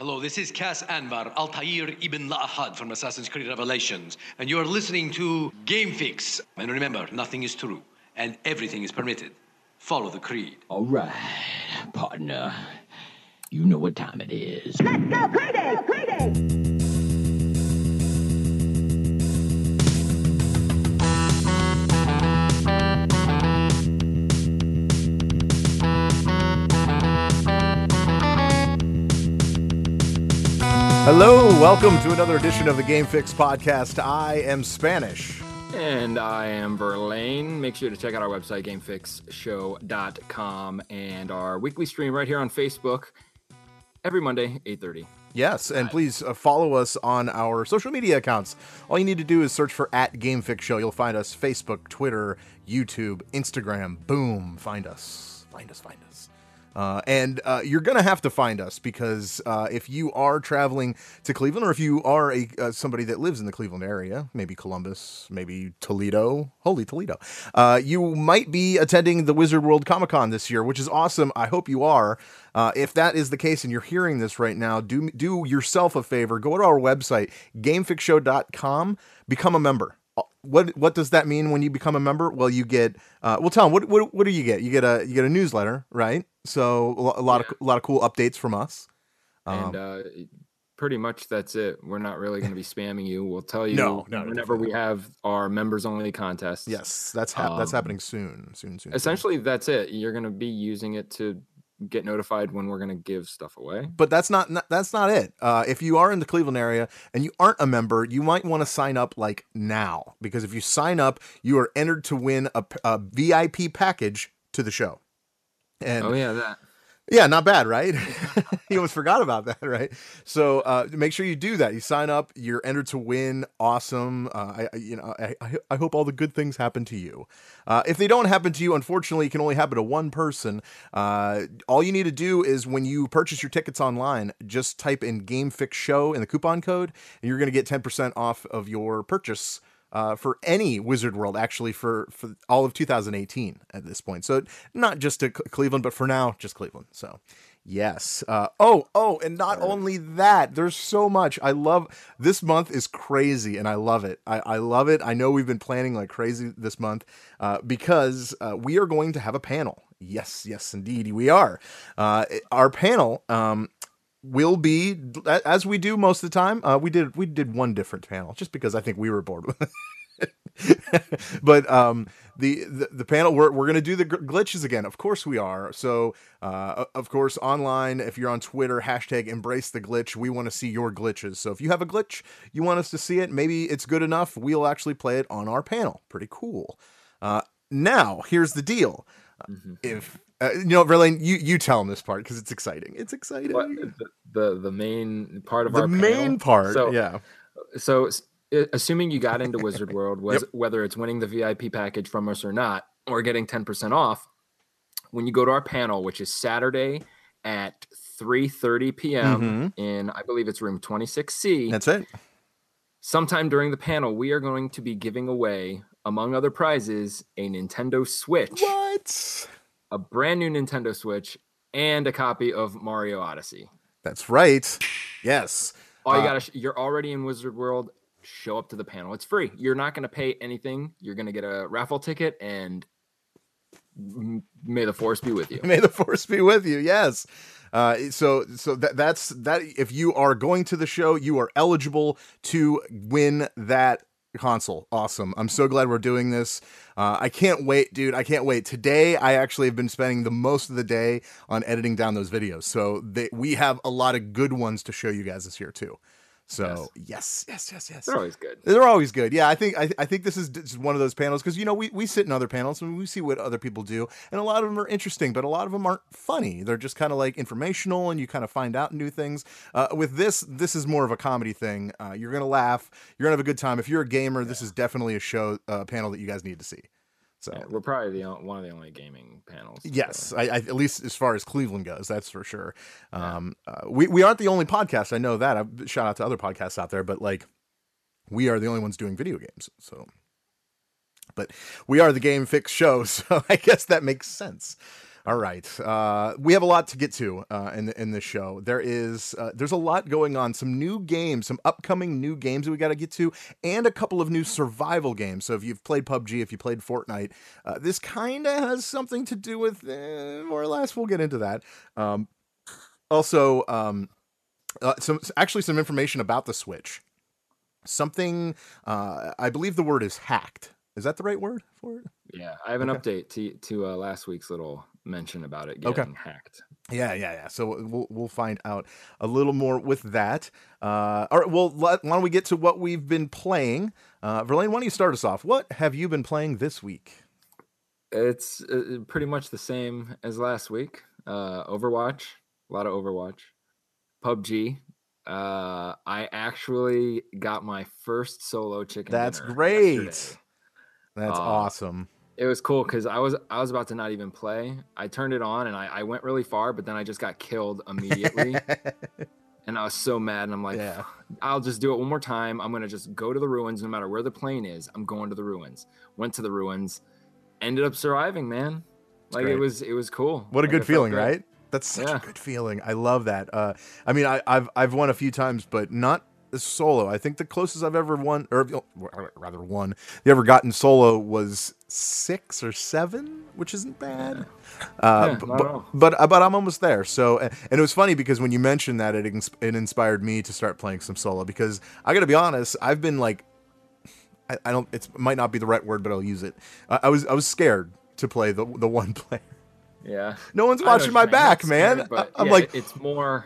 Hello, this is Cas Anvar, Altair ibn La'ahad from Assassin's Creed Revelations, and you are listening to Game Fix. And remember, nothing is true, and everything is permitted. Follow the creed. All right, partner. You know what time it is. Let's go crazy! Crazy! Hello, welcome to another edition of the Game Fix podcast. I am Spanish. And I am Verlaine. Make sure to check out our website, gamefixshow.com, and our weekly stream right here on Facebook every Monday, 8.30. Yes, and please uh, follow us on our social media accounts. All you need to do is search for at Game Fix Show. You'll find us Facebook, Twitter, YouTube, Instagram. Boom, find us, find us, find us. Uh, and uh, you're gonna have to find us because uh, if you are traveling to Cleveland, or if you are a uh, somebody that lives in the Cleveland area, maybe Columbus, maybe Toledo, holy Toledo, uh, you might be attending the Wizard World Comic Con this year, which is awesome. I hope you are. Uh, if that is the case and you're hearing this right now, do do yourself a favor. Go to our website, gamefixshow.com, become a member what what does that mean when you become a member? Well, you get uh, well, tell them what, what what do you get? You get a you get a newsletter, right? So a lo- a lot of a lot of cool updates from us. and Um, uh, pretty much that's it. We're not really going to be spamming you. We'll tell you No, no, whenever we have our members-only contests. yes, that's hap- that's um, happening soon, soon, soon. soon. Essentially, that's it. You're going to be using it to get notified when we're going to give stuff away. but that's not, not that's not it. Uh, if you are in the Cleveland area and you aren't a member, you might want to sign up like now because if you sign up, you are entered to win a, a VIP package to the show. And Oh, yeah, that. Yeah, not bad, right? you almost forgot about that, right? So uh, make sure you do that. You sign up. You're entered to win. Awesome. Uh, I, you know, I, I, I hope all the good things happen to you. Uh, if they don't happen to you, unfortunately, it can only happen to one person. Uh, all you need to do is when you purchase your tickets online, just type in Game Fix Show in the coupon code, and you're going to get 10% off of your purchase uh, for any Wizard World, actually for for all of 2018 at this point. So not just to Cle- Cleveland, but for now, just Cleveland. So yes. Uh, oh, oh, and not only that, there's so much. I love this month is crazy, and I love it. I, I love it. I know we've been planning like crazy this month uh, because uh, we are going to have a panel. Yes, yes, indeed, we are. Uh, our panel. Um, will be as we do most of the time. Uh, we did we did one different panel just because I think we were bored with it. but um, the, the the panel we're we're gonna do the gl- glitches again. Of course we are. So uh, of course online, if you're on Twitter, hashtag embrace the glitch. We want to see your glitches. So if you have a glitch, you want us to see it. Maybe it's good enough. We'll actually play it on our panel. Pretty cool. Uh, now here's the deal. Mhm. If uh, you know, Verlaine, you you tell them this part because it's exciting. It's exciting. What, the, the the main part of our the our main panel- part, So, yeah. So, assuming you got into Wizard World, was whether it's winning the VIP package from us or not, or getting ten percent off, when you go to our panel, which is Saturday at three thirty p.m. in I believe it's room twenty six C. That's it. Sometime during the panel, we are going to be giving away, among other prizes, a Nintendo Switch, What? A brand new Nintendo Switch, and a copy of Mario Odyssey. That's right. Yes. All you Uh, gotta, sh- you're already in Wizard World. Show up to the panel. It's free. You're not gonna pay anything. You're gonna get a raffle ticket, and may the force be with you. May the force be with you. Yes. Uh, so so that that's that. If you are going to the show, you are eligible to win that console. Awesome. I'm so glad we're doing this. Uh, I can't wait, dude. I can't wait. Today, I actually have been spending the most of the day on editing down those videos. So they, we have a lot of good ones to show you guys this year too. So yes, yes, yes, yes. They're always good. They're always good. Yeah, I think I, I think this is just one of those panels because you know we, we sit in other panels and we see what other people do, and a lot of them are interesting, but a lot of them aren't funny. They're just kind of like informational, and you kind of find out new things. Uh, with this, this is more of a comedy thing. Uh, you're gonna laugh. You're gonna have a good time. If you're a gamer, this is definitely a show uh, panel that you guys need to see. So Yeah, we're probably the on- one of the only gaming panels. Yes, I, I, at least as far as Cleveland goes, that's for sure. Um, uh, we we aren't the only podcast. I know that. I've shout out to other podcasts out there, but like we are the only ones doing video games. So, but we are the Game Fix show, so I guess that makes sense. All right. Uh, we have a lot to get to uh, in the, in this show. There is uh, there's a lot going on. Some new games, some upcoming new games that we got to get to, and a couple of new survival games. So if you've played PUBG, if you played Fortnite, uh, this kind of has something to do with eh, more or less. We'll get into that. Um, also, um, uh, some actually some information about the Switch. Something uh, I believe the word is hacked. Is that the right word for it? Yeah, I have an Okay. update to to uh, last week's little mention about it Okay. getting hacked. Yeah, yeah, yeah. So we'll we'll find out a little more with that. Uh, all right. Well, let, why don't we get to what we've been playing? Uh, Verlaine, why don't you start us off? What have you been playing this week? It's uh, pretty much the same as last week. Uh, Overwatch, a lot of Overwatch. PUBG. Uh, I actually got my first solo chicken. That's great. yesterday. That's Uh, awesome. It was cool because I was I was about to not even play. I turned it on and I, I went really far, but then I just got killed immediately, and I was so mad. And I'm like, yeah. I'll just do it one more time. I'm gonna just go to the ruins, no matter where the plane is. I'm going to the ruins. Went to the ruins, ended up surviving, man. Like great. it was, it was cool. What a Like, good feeling, right? That's such a Yeah. good feeling. I love that. Uh, I mean, I, I've I've won a few times, but not solo. I think the closest I've ever won, or rather won, the ever gotten solo was six or seven, which isn't bad. Uh, Yeah, b- not at but, but uh, but I'm almost there. So and it was funny because when you mentioned that, it ins- it inspired me to start playing some solo because I got to be honest, I've been like I, I don't. It might not be the right word, but I'll use it. I, I was I was scared to play the the one player. Yeah. No one's watching my mean. back, man. I- I'm yeah, like, it's more,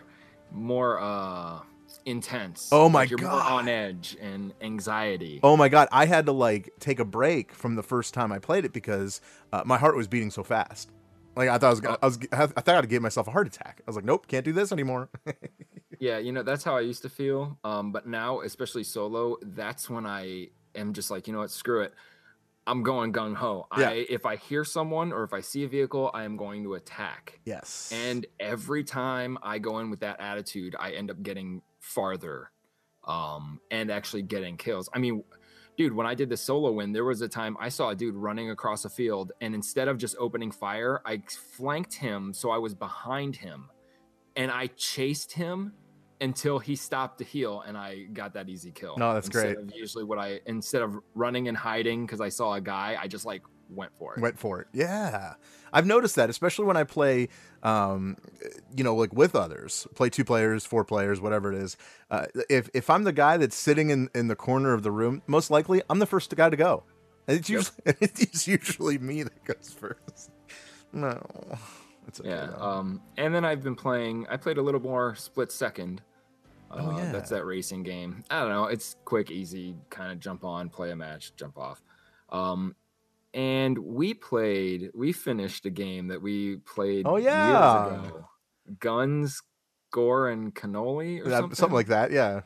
more uh intense. Oh my Like, you're more God. on edge and anxiety. oh my god, I had to like take a break from the first time I played it because uh, my heart was beating so fast. Like I thought I was, gonna, I was, I thought I'd give myself a heart attack. I was like, nope, can't do this anymore. Yeah, you know, that's how I used to feel. Um, but now, especially solo, that's when I am just like, you know what, screw it. I'm going gung ho. Yeah. I if I hear someone or if I see a vehicle, I am going to attack. yes. And every time I go in with that attitude, I end up getting farther um and actually getting kills. I mean, dude, when I did the solo win, there was a time I saw a dude running across a field and instead of just opening fire, I flanked him so I was behind him and I chased him until he stopped to heal and I got that easy kill. No, that's Instead great. Usually what I instead of running and hiding because I saw a guy, I just like went for it. went for it. Yeah. I've noticed that, especially when I play, um, you know, like with others, play two players, four players, whatever it is. Uh, if if I'm the guy that's sitting in, in the corner of the room, most likely I'm the first guy to go. And it's Yep. usually it's usually me that goes first. No, it's okay, Yeah. though. Um, and then I've been playing. I played a little more split second. Uh, Oh, yeah. That's that racing game. I don't know. It's quick, easy. Kind of jump on, play a match, jump off. Um, and we played. We finished a game that we played. Oh, yeah. Years ago. Guns, gore, and cannoli, or Yeah, something. something like that. Yeah.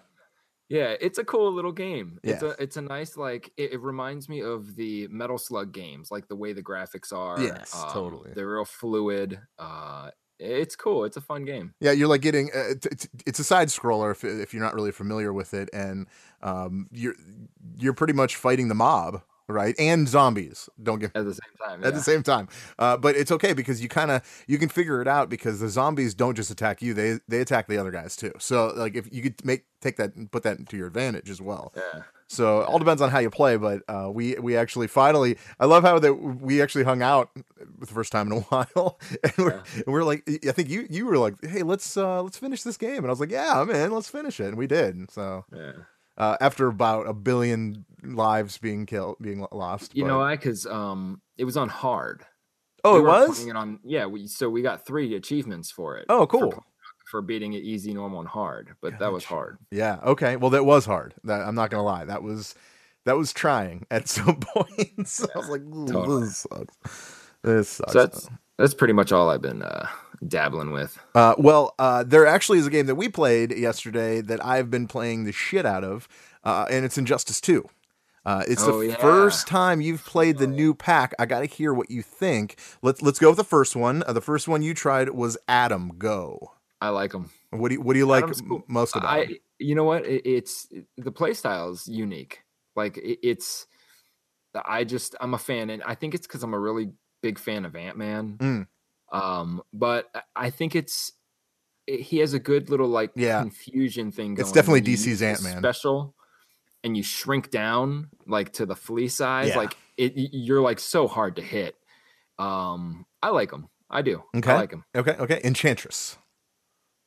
Yeah, it's a cool little game. It's a it's a nice like it, it reminds me of the Metal Slug games, like the way the graphics are. Yes, um, totally. They're real fluid. Uh, it's cool. It's a fun game. Yeah, you're like getting uh, t- t- it's a side scroller if if you're not really familiar with it, and um, you're you're pretty much fighting the mob, right? And zombies. Don't get At the same time, at yeah. the same time. Uh, but it's okay because you kind of you can figure it out because the zombies don't just attack you; they they attack the other guys too. So like if you could make take that and put that to your advantage as well. yeah. So it all depends on how you play, but uh, we we actually finally I love how that we actually hung out the first time in a while, and we're, Yeah. and we're like I think you you were like hey let's uh, let's finish this game, and I was like yeah man let's finish it, and we did. So Yeah. Uh, after about a billion lives being killed being lost, You but- know why? Because um, it was on hard. oh We it was It on yeah. We so we got three achievements for it. oh cool pl- For, beating it easy, normal, and hard, but that was hard. yeah okay well that was hard that I'm not gonna lie that was that was trying at some points. I was like totally. this sucks. This sucks. So that's that's pretty much all I've been uh, dabbling with. Uh, well, uh, there actually is a game that we played yesterday that I've been playing the shit out of, uh, and it's Injustice 2. Uh, it's Oh, the yeah. first time you've played the new pack. I got to hear what you think. Let's let's go with the first one. Uh, the first one you tried was Atom Go. I like them. What do you, what do you like cool. m- most about I, it? you know what? It, it's the play style is unique. Like it, it's, I just I'm a fan, and I think it's because I'm a really big fan of Ant Man. Mm. Um, but I- think it's he has a good little like Yeah. confusion thing. Going It's definitely DC's Ant-Man. special, and you shrink down like to the flea size. Yeah. Like it, you're like so hard to hit. Um, I like him. I do. Okay. I like him. Okay, okay. Enchantress.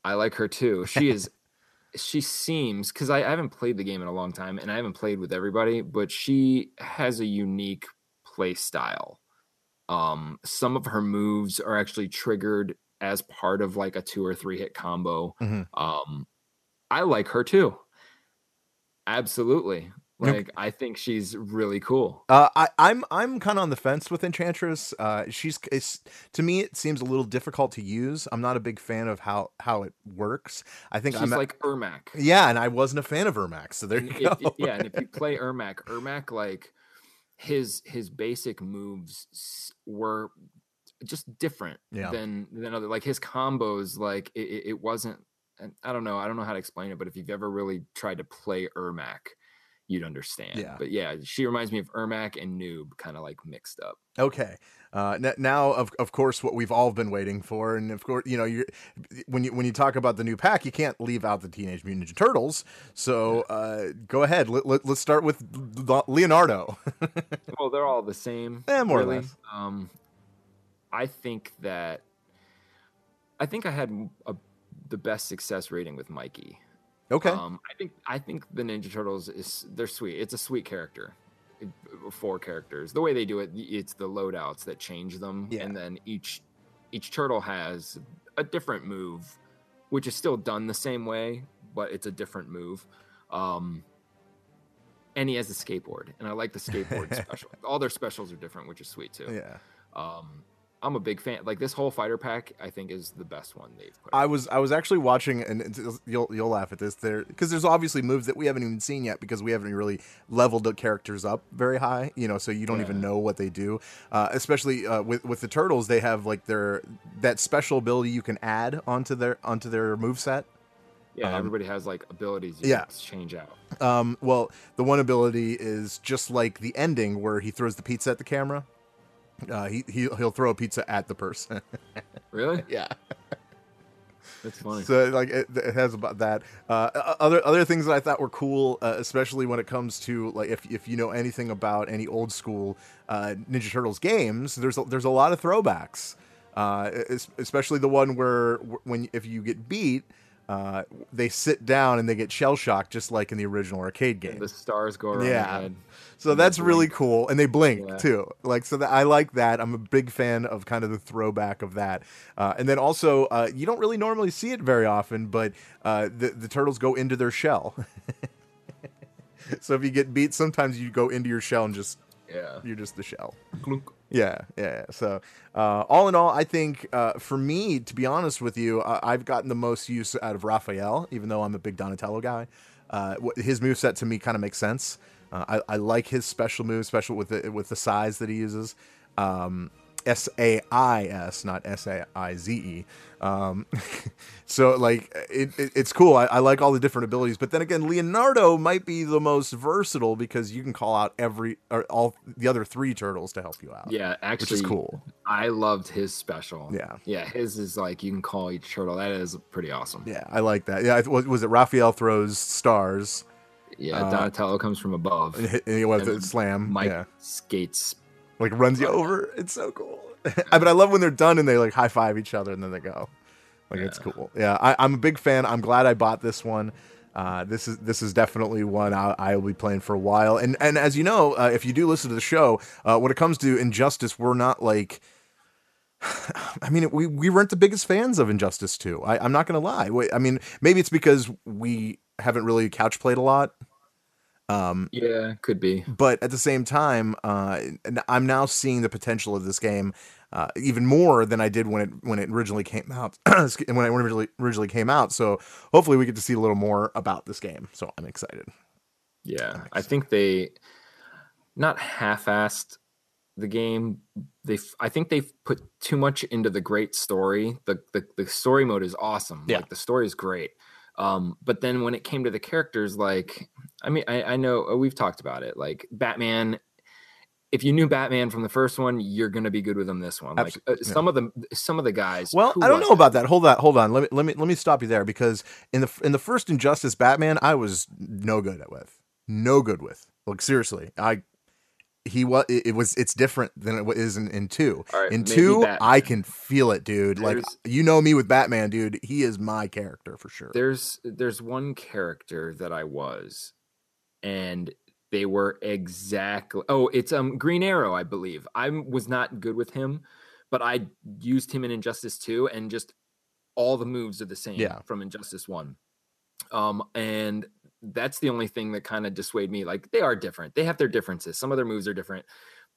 I like her too. She is. she seems because I, I haven't played the game in a long time, and I haven't played with everybody, but she has a unique play style. Um, some of her moves are actually triggered as part of like a two or three hit combo. Mhm. Um, I like her too. Absolutely. Like I think she's really cool. Uh, I, I'm I'm kind of on the fence with Enchantress. Uh, she's it's, to me it seems a little difficult to use. I'm not a big fan of how how it works. I think She's I'm like Ermac. yeah, and I wasn't a fan of Ermac. So there And you if- go. yeah, and if you play Ermac, Ermac like his his basic moves were just different Yeah. than than other like his combos like it, it- wasn't and I don't know I don't know how to explain it but if you've ever really tried to play Ermac you'd understand Yeah. but yeah she reminds me of Ermac and Noob kind of like mixed up Okay. Uh, now, of of course, what we've all been waiting for, and of course, you know, you when you when you talk about the new pack, you can't leave out the Teenage Mutant Ninja Turtles. So uh, go ahead. Let, let, us start with Leonardo. well they're all the same Eh, more or less. um I think that I think I had a, the best success rating with Mikey okay. Um, I think I think the Ninja Turtles is they're sweet. It's a sweet character. It- Four characters. The way they do it, it's the loadouts that change them, Yeah. and then each each turtle has a different move, which is still done the same way, but it's a different move. Um, and he has a skateboard, and I like the skateboard special. All their specials are different, which is sweet too. yeah. Um, I'm a big fan. Like this whole fighter pack, I think is the best one they've put. I was I was actually watching, and you'll you'll laugh at this there because there's obviously moves that we haven't even seen yet because we haven't really leveled the characters up very high, you know, so you don't even know what they do. Uh, especially uh, with with the turtles, they have like their that special ability you can add onto their onto their move set. yeah, um, everybody has like abilities. You yeah. can change out. Um, well, the one ability is just like the ending where he throws the pizza at the camera. Uh, he, he he'll throw a pizza at the person. Really? yeah. That's funny. So like it, it has about that. Uh, other other things that I thought were cool, uh, especially when it comes to like if if you know anything about any old school uh, Ninja Turtles games, there's a, there's a lot of throwbacks. Uh, especially the one where when if you get beat, uh, they sit down and they get shell shocked, just like in the original arcade game. the stars go around Yeah. head. So and they that's really cool, and they blink Yeah. too. Like so, that I like that. I'm a big fan of kind of the throwback of that. Uh, and then also, uh, you don't really normally see it very often, but uh, the the turtles go into their shell. so if you get beat, sometimes you go into your shell and just Yeah. you're just the shell. Clunk. Yeah, yeah. So, uh, all in all, I think uh, for me, to be honest with you, I've gotten the most use out of Raphael, even though I'm a big Donatello guy. Uh, his moveset to me kind of makes sense. Uh, I, I like his special move, special with the with the sais that he uses. Um, S A I S, not S A I Z E. Um, so like it, it, it's cool. I, I like all the different abilities, but then again, Leonardo might be the most versatile because you can call out every or all the other three turtles to help you out. Yeah, actually, which is cool. I loved his special. Yeah. Yeah, his is like you can call each turtle. That is pretty awesome. Yeah, I like that. Yeah, was, was it Raphael throws stars Yeah, Uh, Donatello comes from above. and, he was it slam? Mike yeah, skates. Like runs you over. It's so cool. I but I love when they're done and they like high five each other and then they go. Like it's cool. Yeah, I, I'm a big fan. I'm glad I bought this one. Uh, this is this is definitely one I, I will be playing for a while. And and as you know, uh, if you do listen to the show, uh, when it comes to Injustice, we're not like. I mean, we we weren't the biggest fans of Injustice 2. I, I'm not gonna lie. Wait, I mean, maybe it's because we haven't really couch played a lot. Um, Yeah, could be. but at the same time, uh, I'm now seeing the potential of this game uh, even more than I did when it when it originally came out. When it originally originally came out. So hopefully we get to see a little more about this game. So I'm excited. Yeah, I think they not half-assed the game. They, I think they've put too much into the great story. The the, the story mode is awesome. Yeah. Like the story is great. Um, but then when it came to the characters, like I mean, I, I know uh, we've talked about it. Like Batman, if you knew Batman from the first one, you're gonna be good with him this one. Like uh, some of the some of the guys. Well, I don't know it? about that. Hold on, hold on. Let me let me let me stop you there because in the in the first Injustice Batman, I was no good at with, no good with. Like seriously, I he was it, was it's different than it is in, in two. Right, in two, Batman. I can feel it, dude. Like you know me with Batman, dude. He is my character for sure. There's there's one character that I was, and they were exactly. Oh, it's um Green Arrow, I believe. I was not good with him, but I used him in Injustice Two, and just all the moves are the same Yeah. from Injustice One. Um, and that's the only thing that kind of dissuade me. Like they are different. They have their differences. Some of their moves are different,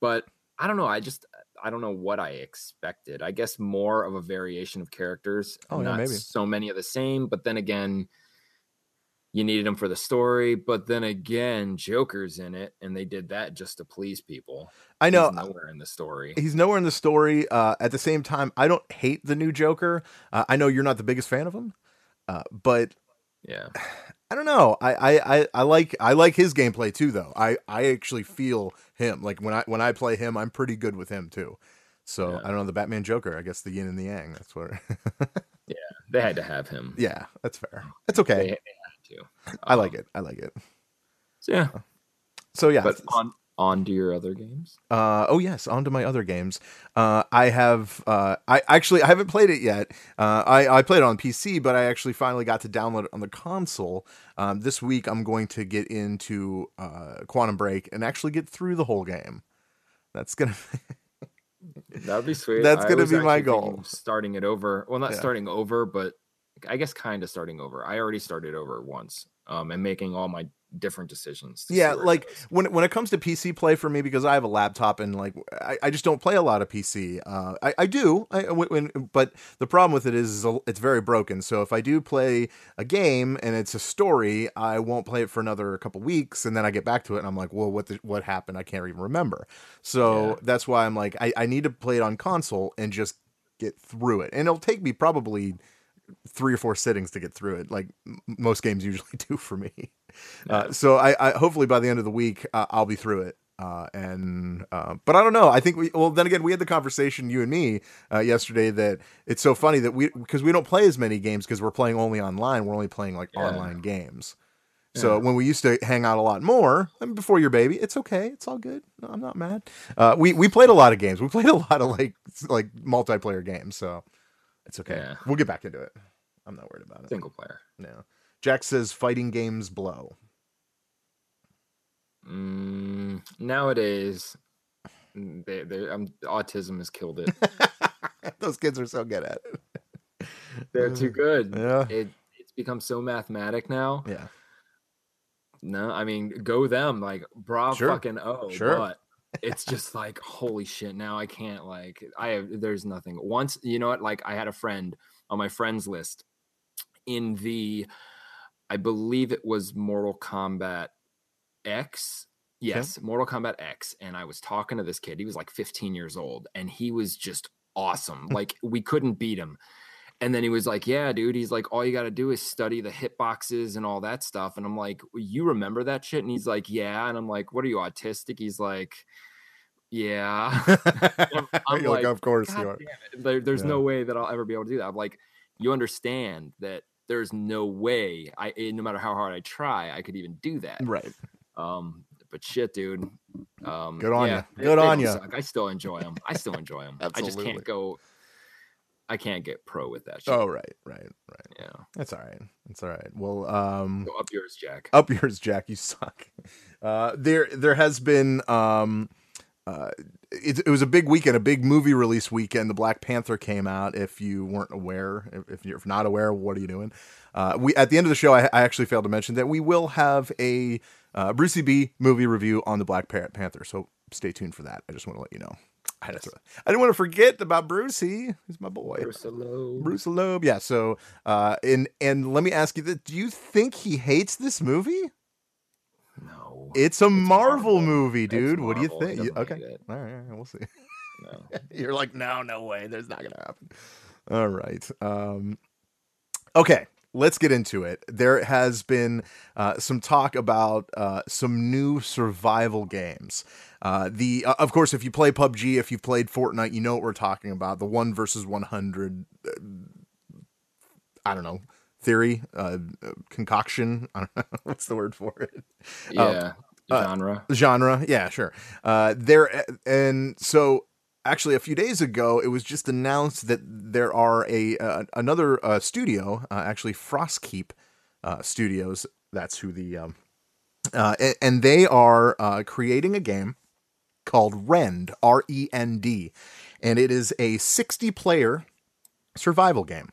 but I don't know. I just I don't know what I expected. I guess more of a variation of characters. Oh, yeah, not maybe. so many of the same. But then again, you needed him for the story. But then again, Joker's in it, and they did that just to please people. I know He's nowhere in the story. he's nowhere in the story. Uh, at the same time, I don't hate the new Joker. Uh, I know you're not the biggest fan of him, uh, but Yeah, I don't know. I, I, I, like I like his gameplay too, though. I, I actually feel him. Like when I when I play him, I'm pretty good with him too. So Yeah. I don't know the Batman Joker. I guess the yin and the yang. That's what. Yeah, they had to have him. yeah, that's fair. That's They, okay. they had to. I like Um, it. I like it. So yeah, So yeah. but on on to your other games. Uh, oh yes, on to my other games. Uh, I have. Uh, I actually I haven't played it yet. Uh, I I played it on PC, but I actually finally got to download it on the console. Um, this week I'm going to get into uh, Quantum Break and actually get through the whole game. That's gonna. That would be sweet. That's I gonna be my goal. Starting it over. Well, not Yeah. starting over, but I guess kind of starting over. I already started over once, um, and making all my different decisions. yeah like when when it comes to pc play for me because i have a laptop and like i, I just don't play a lot of pc uh i, I do I, when, but the problem with it is, is it's very broken so if i do play a game and it's a story i won't play it for another couple weeks and then i get back to it and i'm like well what the, what happened i can't even remember so Yeah. that's why i'm like I, I need to play it on console and just get through it and it'll take me probably three or four sittings to get through it like m- most games usually do for me uh, so I, I hopefully by the end of the week uh, I'll be through it. Uh, and uh, but I don't know. I think we well then again we had the conversation you and me uh, yesterday that it's so funny that we because we don't play as many games because we're playing only online. We're only playing like Yeah. online games. So Yeah. when we used to hang out a lot more, I mean, before your baby, it's okay. It's all good. No, I'm not mad. Uh, we we played a lot of games. We played a lot of like like multiplayer games. So it's okay. Yeah. We'll get back into it. I'm not worried about it. single player. No. Jack says fighting games blow. Mm, nowadays, mm, they, they, um, autism has killed it. Those kids are so good at it. They're too good. Yeah. It it's become so mathematic now. Yeah. No, I mean, go them like bra Sure. fucking oh, Sure. but it's just like holy shit. Now I can't like I have there's nothing. Once you know what, like I had a friend on my friends list in the, I believe it was Mortal Kombat X. Yes, Mortal Kombat X, and I was talking to this kid. He was like 15 years old, and he was just awesome. like we couldn't beat him. And then he was like, "Yeah, dude." He's like, "All you got to do is study the hitboxes and all that stuff." And I'm like, "You remember that shit?" And he's like, "Yeah." And I'm like, "What are you autistic?" He's like, "Yeah." I'm- I'm like, like, of course you are. There, there's Yeah. no way that I'll ever be able to do that. I'm like, you understand that there's no way I, eh, no matter how hard I try, I could even do that. Right. Um, but shit, dude. Um, Good on ya. they- Good on don't suck. I still enjoy them. I still enjoy them. I just can't go. I can't get pro with that shit. Oh, right, right, right. Yeah. That's all right. That's all right. Well, um, Go up yours, Jack. up yours, Jack. You suck. Uh, there, there has been, um, uh, it, it was a big weekend, a big movie release weekend. The Black Panther came out. If you weren't aware, if, if you're not aware, what are you doing? Uh, we at the end of the show, I, I actually failed to mention that we will have a uh, Brucey B movie review on the Black Panther. So stay tuned for that. I just want to let you know. I, throw- I didn't want to forget about Brucey. He's my boy. Bruce Loeb. Bruce Loeb. Yeah. So, uh, and and let me ask you this: Do you think he hates this movie? No. It's a Marvel, Marvel. movie, It's dude. What do you think? Okay. All right, all right, we'll see. no. You're like, no, no way. There's not gonna happen. All right. Um. Okay. Let's get into it. There has been uh, some talk about uh, some new survival games. Uh, the uh, of course, if you play PUBG, if you've played Fortnite, you know what we're talking about. The one versus one hundred. uh, I don't know theory, uh, concoction. I don't know what's the word for it. Yeah. uh, genre. genre yeah sure uh there and so actually a few days ago it was just announced that there are a uh, another uh, studio uh, actually frostkeep uh, studios. That's who the um uh and, and they are uh creating a game called rend r-e-n-d and it is a 60 player survival game.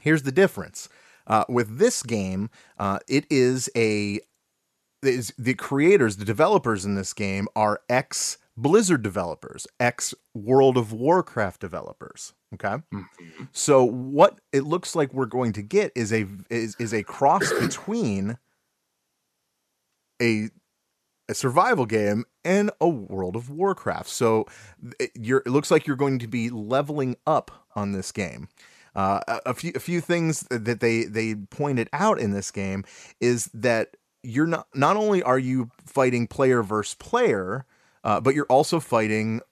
Here's the difference. With this game it is a is the creators, the developers in this game are ex Blizzard developers, ex World of Warcraft developers. Okay, so what it looks like we're going to get is a is is a cross between a a survival game and a World of Warcraft. So it, you're, it looks like you're going to be leveling up on this game. Uh, a, a few a few things that they they pointed out in this game is that you're not not only are you fighting player versus player, uh, but you're also fighting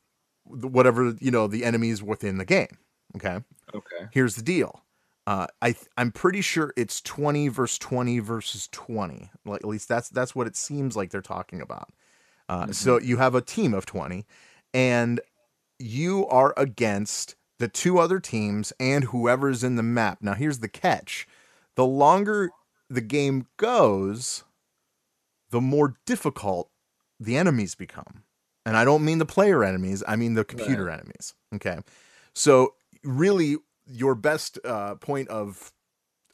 whatever you know the enemies within the game. Okay. Okay. Here's the deal. Uh, I th- I'm pretty sure it's 20 versus 20 versus 20. Like at least that's that's what it seems like they're talking about. Uh, So you have a team of 20, and you are against the two other teams and whoever's in the map. Now here's the catch: the longer the game goes, the more difficult the enemies become. And I don't mean the player enemies, I mean the computer enemies. Okay. So, really, your best uh, point of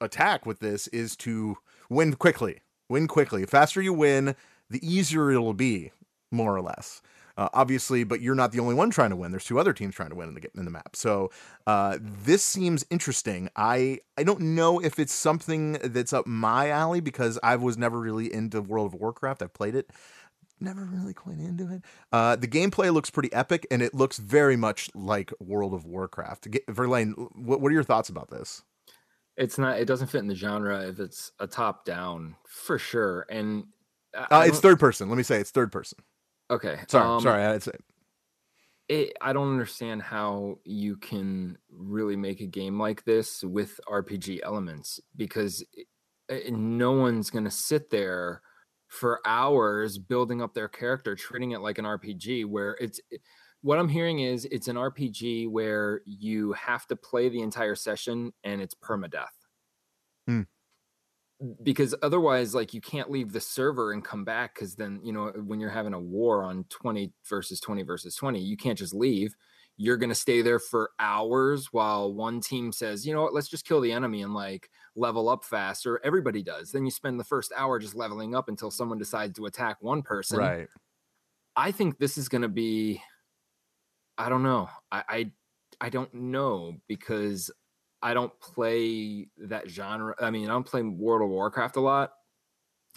attack with this is to win quickly. Win quickly. The faster you win, the easier it'll be, more or less. Uh, obviously, but you're not the only one trying to win. There's two other teams trying to win in the in the map. So uh, this seems interesting. I I don't know if it's something that's up my alley because I was never really into World of Warcraft. I've played it, never really quite into it. Uh, the gameplay looks pretty epic, and it looks very much like World of Warcraft. Verlaine, what, what are your thoughts about this? It's not. It doesn't fit in the genre if it's a top down for sure. And Uh, it's third person. Let me say it's third person. Okay. Sorry, um, sorry. I'd say it, I don't understand how you can really make a game like this with RPG elements because it- it- no one's going to sit there for hours building up their character, treating it like an RPG where it's what I'm hearing is it's an RPG where you have to play the entire session and it's permadeath. Hmm. Because otherwise, like you can't leave the server and come back because then, you know, when you're having a war on 20 versus 20 versus 20, you can't just leave. You're going to stay there for hours while one team says, you know what, let's just kill the enemy and like level up faster. Everybody does. Then you spend the first hour just leveling up until someone decides to attack one person. right. I think this is going to be. I don't know. I, I I don't know because I don't play that genre. I mean, I don't play World of Warcraft a lot.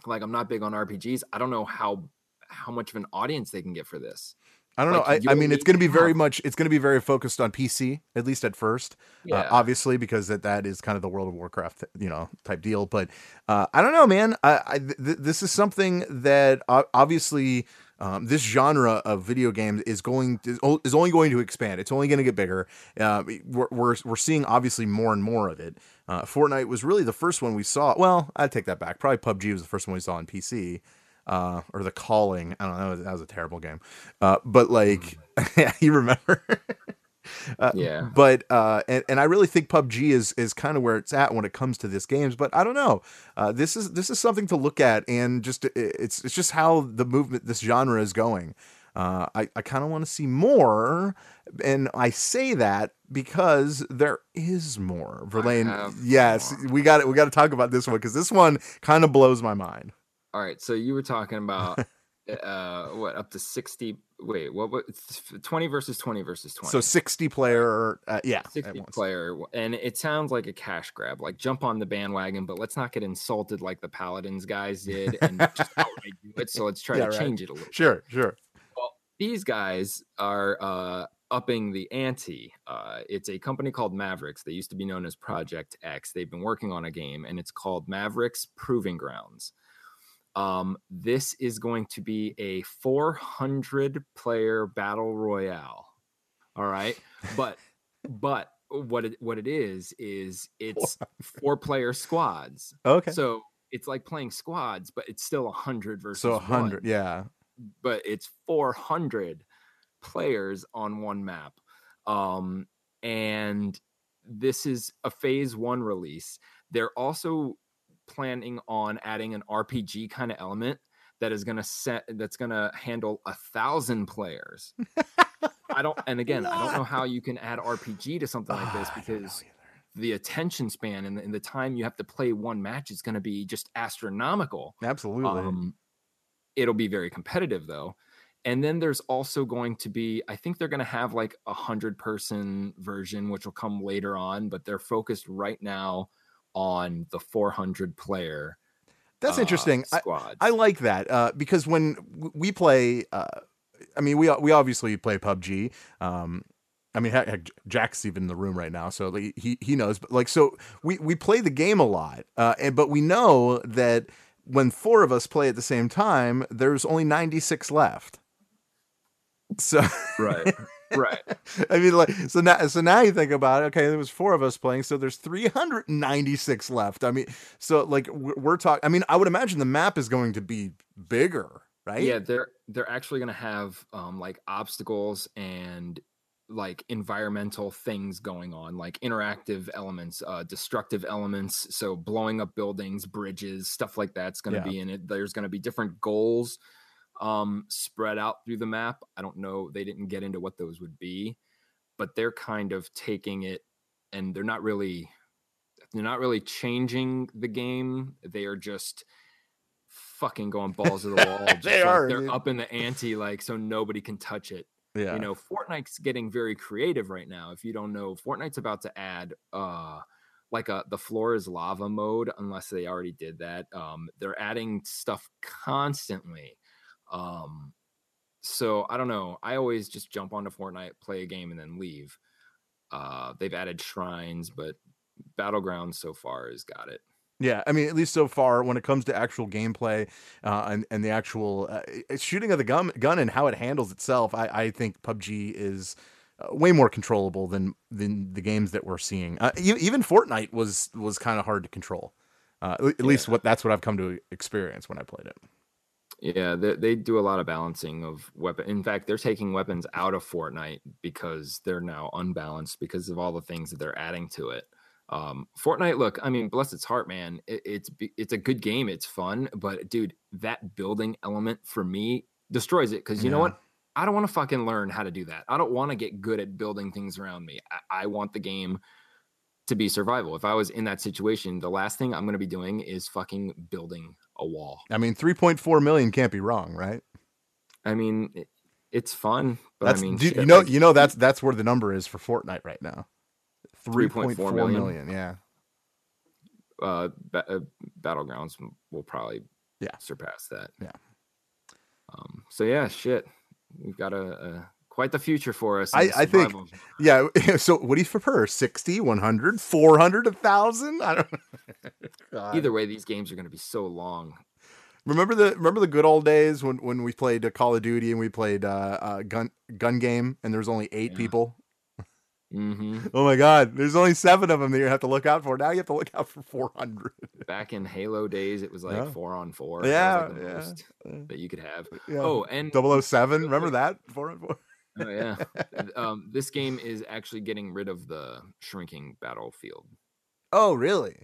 Like, I'm not big on RPGs. I don't know how how much of an audience they can get for this. I don't know. I, I mean, it's going to be very much. It's going to be very focused on PC, at least at first. Uh, obviously, because that that is kind of the World of Warcraft, you know, type deal. But uh, I don't know, man. I, I th- th- this is something that uh, obviously um, this genre of video games is going is, is only going to expand. It's only going to get bigger. Uh, we're, we're we're seeing obviously more and more of it. Uh, Fortnite was really the first one we saw. Well, I take that back. Probably PUBG was the first one we saw on PC. Uh, or the Culling. I don't know. That was a terrible game. Uh, but like, yeah, you remember? Uh, Yeah. But uh, and, and I really think PUBG is is kind of where it's at when it comes to this games. But I don't know. Uh, this is this is something to look at, and just it's it's just how the movement this genre is going. Uh, I I kind of want to see more, and I say that because there is more. Verlaine, yes, more. we got it. We got to talk about this one because this one kind of blows my mind. All right. So you were talking about uh what up to 60 wait what what 20 versus 20 versus 20 So sixty player, uh, yeah, 60 player and it sounds like a cash grab like jump on the bandwagon but let's not get insulted like the paladins guys did and just do it so let's try Yeah, to right. change it a little Sure, sure. well these guys are uh upping the ante. Uh, it's a company called Mavericks. They used to be known as Project X. They've been working on a game, and it's called Mavericks Proving Grounds. Um, this is going to be a 400 player battle royale. All right, but but what it what it is is it's four player squads. Okay. So it's like playing squads, but it's still a hundred versus So a one, hundred, yeah. But it's four hundred players on one map, um, and this is a phase one release. They're also planning on adding an RPG kind of element that is going to set that's going to handle a thousand players. I don't, and again, I don't know how you can add RPG to something like this Ah, I don't know because the attention span and the, and the time you have to play one match is going to be just astronomical. Absolutely. Um, it'll be very competitive though. And then there's also going to be, I think they're going to have like a hundred person version, which will come later on, but they're focused right now on the 400 player. That's uh, interesting. I, I like that uh, because when we play, uh, I mean, we we obviously play PUBG. Um, I mean, heck, heck, Jack's even in the room right now, so like, he he knows. But like, so we we play the game a lot, uh, and but we know that when four of us play at the same time, there's only ninety six left. So right. Right. I mean, like, so now, so now you think about it. Okay, there was four of us playing, so there's 396 left. I mean, so like we're, we're talking. I mean, I would imagine the map is going to be bigger, right? Yeah, they're they're actually going to have um like obstacles and like environmental things going on, like interactive elements, uh destructive elements, so blowing up buildings, bridges, stuff like that's going to Yeah. be in it. There's going to be different goals um spread out through the map. I don't know, they didn't get into what those would be, but they're kind of taking it and they're not really they're not really changing the game. They are just fucking going balls to the wall. They like are, They're dude. up in the ante, like so nobody can touch it. yeah. You know, Fortnite's getting very creative right now. If you don't know, Fortnite's about to add uh like a the floor is lava mode, unless they already did that. Um, they're adding stuff constantly. Um, so I don't know. I always just jump onto Fortnite, play a game, and then leave. Uh, they've added shrines, but Battlegrounds so far has got it. Yeah, I mean, at least so far, when it comes to actual gameplay uh, and and the actual uh, shooting of the gun gun and how it handles itself, I, I think PUBG is uh, way more controllable than than the games that we're seeing. Uh, even Fortnite was was kind of hard to control. Uh, at at least what that's what I've come to experience when I played it. Yeah, they, they do a lot of balancing of weapon. In fact, they're taking weapons out of Fortnite because they're now unbalanced because of all the things that they're adding to it. Um, Fortnite, look, I mean, bless its heart, man. It, it's it's a good game. It's fun, but dude, that building element for me destroys it because you know what? I don't want to fucking learn how to do that. I don't want to get good at building things around me. I, I want the game to be survival. If I was in that situation, the last thing I'm going to be doing is fucking building a wall. I mean, three point four million can't be wrong, right? I mean, it, it's fun, but That's I mean, dude, shit, you know like, you know that's that's where the number is for Fortnite right now. Three point 3.4 four million. million. Yeah. uh, ba- uh, battlegrounds will probably Yeah. surpass that. Yeah. Um. So yeah, shit, we've got a, a quite the future for us. I- I think- Yeah. So what do you prefer? 60, 100, 400, 1000? I don't either way, these games are going to be so long. Remember the remember the good old days when when we played uh, Call of Duty and we played uh, uh gun gun game and there was only 8 Yeah. people. hmm Oh my god, there's only 7 of them that you have to look out for. Now you have to look out for 400. Back in Halo days, it was like Yeah. four on four. That Yeah, like, the yeah. that you could have. Oh, and 007, remember that? 4 on 4. Oh, yeah, um, this game is actually getting rid of the shrinking battlefield. Oh, really?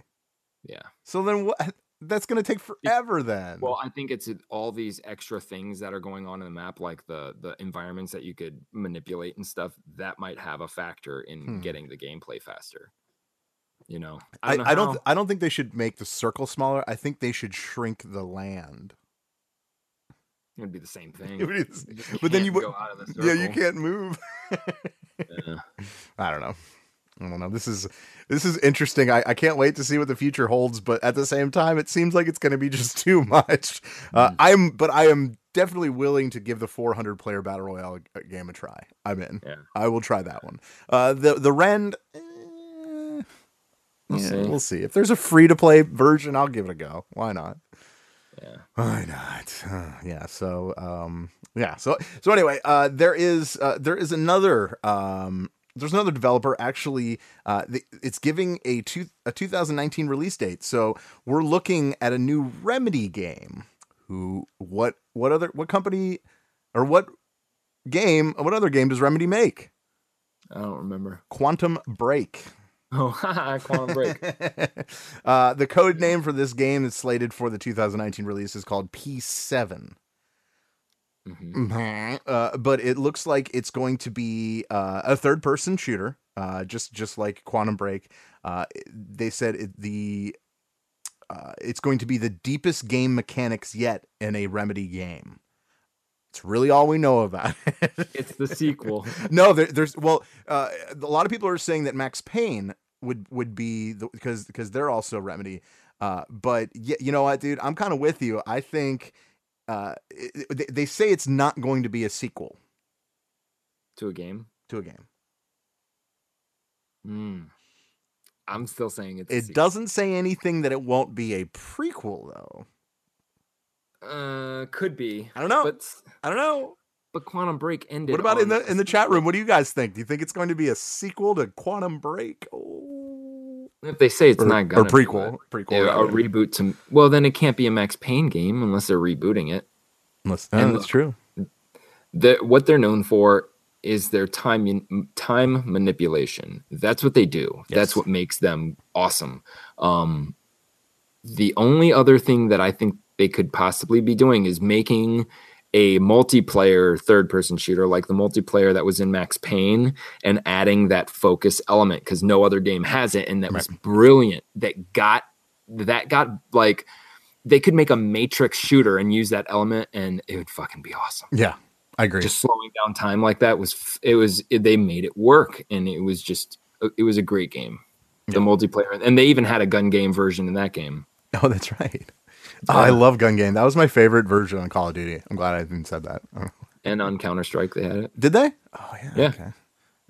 Yeah. So then what that's going to take forever then. Well, I think it's all these extra things that are going on in the map, like the the environments that you could manipulate and stuff. That might have a factor in Hmm. getting the gameplay faster. You know, I, know I don't. I don't think they should make the circle smaller. I think they should shrink the land. It'd be the same thing. It would be the but then you would- go out of the Yeah, you can't move. Yeah. I don't know. I don't know. This is this is interesting. I, I can't wait to see what the future holds. But at the same time, it seems like it's going to be just too much. Uh, Mm. I'm, but I am definitely willing to give the 400 player battle royale game a try. I'm in. Yeah. I will try that one. Uh, the the Rend. eh, We'll yeah, see. We'll see. If there's a free to play version, I'll give it a go. Why not? Yeah. Why not? Uh, yeah. So, um, yeah. So, so anyway, uh, there is, uh, there is another, um, there's another developer actually, uh, the, it's giving a two, a 2019 release date. So we're looking at a new Remedy game. Who, what, what other, what company or what game, what other game does Remedy make? I don't remember. Quantum Break. Oh, Quantum Break. uh, the code name for this game that's slated for the 2019 release is called P7. Mhm. Uh, but it looks like it's going to be uh, a third-person shooter, uh, just just like Quantum Break. Uh, they said it, the uh, it's going to be the deepest game mechanics yet in a Remedy game. It's really all we know about it. It's the sequel. no, there, there's well, uh, a lot of people are saying that Max Payne would would be because because they're also Remedy. Uh, but yeah, you know what, dude, I'm kind of with you. I think uh, it, they, they say it's not going to be a sequel to a game. to a game. Mm. I'm still saying it's. It doesn't say anything that it won't be a prequel, though. Uh, could be. I don't know. But I don't know. but Quantum Break ended. What about in the in the chat room? What do you guys think? Do you think it's going to be a sequel to Quantum Break? Oh. If they say it's Or, not or gonna be, prequel, but- prequel, Yeah, a reboot to well, then it can't be a Max Payne game unless they're rebooting it. Unless- and that's true. The, what they're known for is their time time manipulation. That's what they do. Yes. That's what makes them awesome. Um, the only other thing that I think they could possibly be doing is making a multiplayer third person shooter like the multiplayer that was in Max Payne and adding that focus element because no other game has it and that was brilliant. That got that got like they could make a matrix shooter and use that element and it would fucking be awesome. Yeah, I agree. just slowing down time like that was it was it, they made it work and it was just uh, it was a great game. The multiplayer and they even had a gun game version in that game. Oh, that's right. Oh, I love gun game. That was my favorite version on Call of Duty. I'm glad I even said that. And on counter-strike they had it Did they? Oh yeah. Yeah. Okay.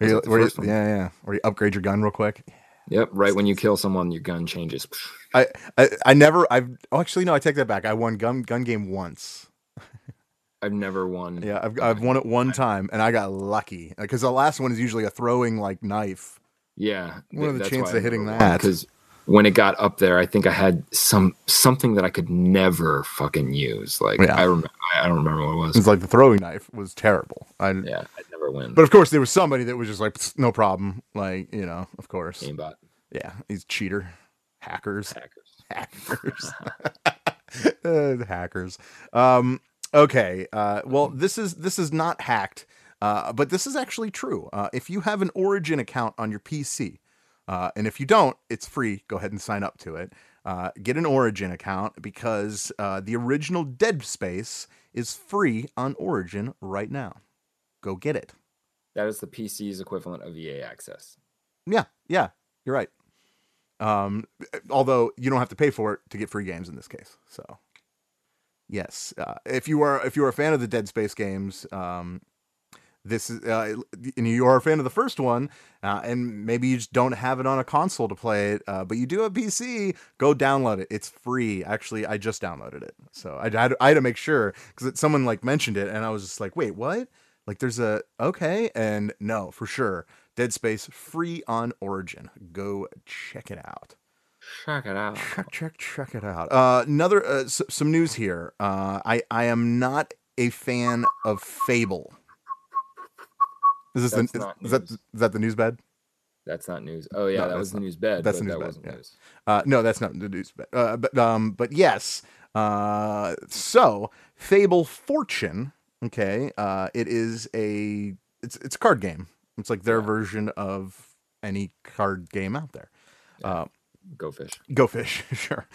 You- where you- yeah, yeah. Where you upgrade your gun real quick. yep right when you kill someone your gun changes I, I I never I've oh actually no I take that back. I won gun gun game once. i've never won Yeah, I've I've won it one time and I got lucky because the last one is usually a throwing like knife. yeah What are the chances of hitting that? because when it got up there i think i had some something that i could never fucking use. Like Yeah. i remember i don't remember what it was. It's like the throwing knife was terrible. I yeah i'd never win. But of course there was somebody that was just like no problem. Like you know of course. Aimbot. Yeah he's cheater. Hackers. Hackers. Hackers. Uh, hackers. Um okay uh well this is this is not hacked uh but this is actually true. Uh if you have an origin account on your pc uh and if you don't it's free. Go ahead and sign up to it. Uh get an origin account because uh the original dead space is free on origin right now. Go get it. That is the pc's equivalent of ea access. Yeah yeah you're right. Um although you don't have to pay for it to get free games in this case so. Yes uh, if you are if you're a fan of the dead space games um this is uh, and you are a fan of the first one uh, and maybe you just don't have it on a console to play it uh, but you do have pc go download it. It's free. Actually i just downloaded it. So i, I, had, I had to make sure because someone like mentioned it and i was just like wait what? Like there's a okay and no for sure. Dead space free on origin. Go check it out. Check it out. Check check check it out. Uh another uh, s- some news here. Uh i i am not a fan of fable is this That's the, not is, that that the news bed That's not news. Oh yeah, No, that was the news bed. that's the news that bed, wasn't yeah. news. Uh, no, that's not the news. bed. uh, but um, but yes. Uh, so Fable Fortune. Okay. Uh, it is a it's it's a card game. It's like their version of any card game out there. Uh, Go fish. Go fish, sure.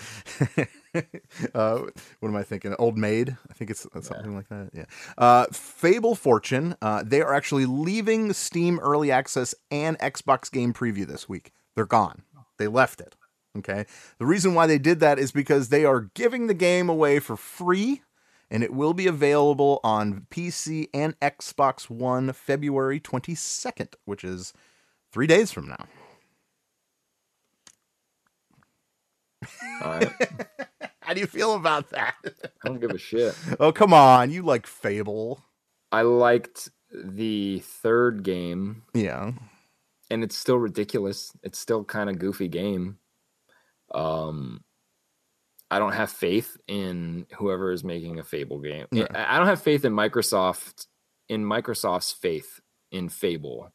uh, what am I thinking? Old Maid, I think it's uh, something like that. Yeah. Uh, Fable Fortune. Uh, they are actually leaving Steam Early Access and Xbox Game Preview this week. They're gone. They left it. Okay. The reason why they did that is because they are giving the game away for free, and it will be available on PC and Xbox One February 22nd, which is three days from now. All right. How do you feel about that? I don't give a shit. oh, come on. You like Fable. I liked the third game, Yeah. and it's still ridiculous. It's still kind of goofy game. Um, I don't have faith in whoever is making a Fable game. Yeah. I don't have faith in Microsoft in Microsoft's faith in Fable.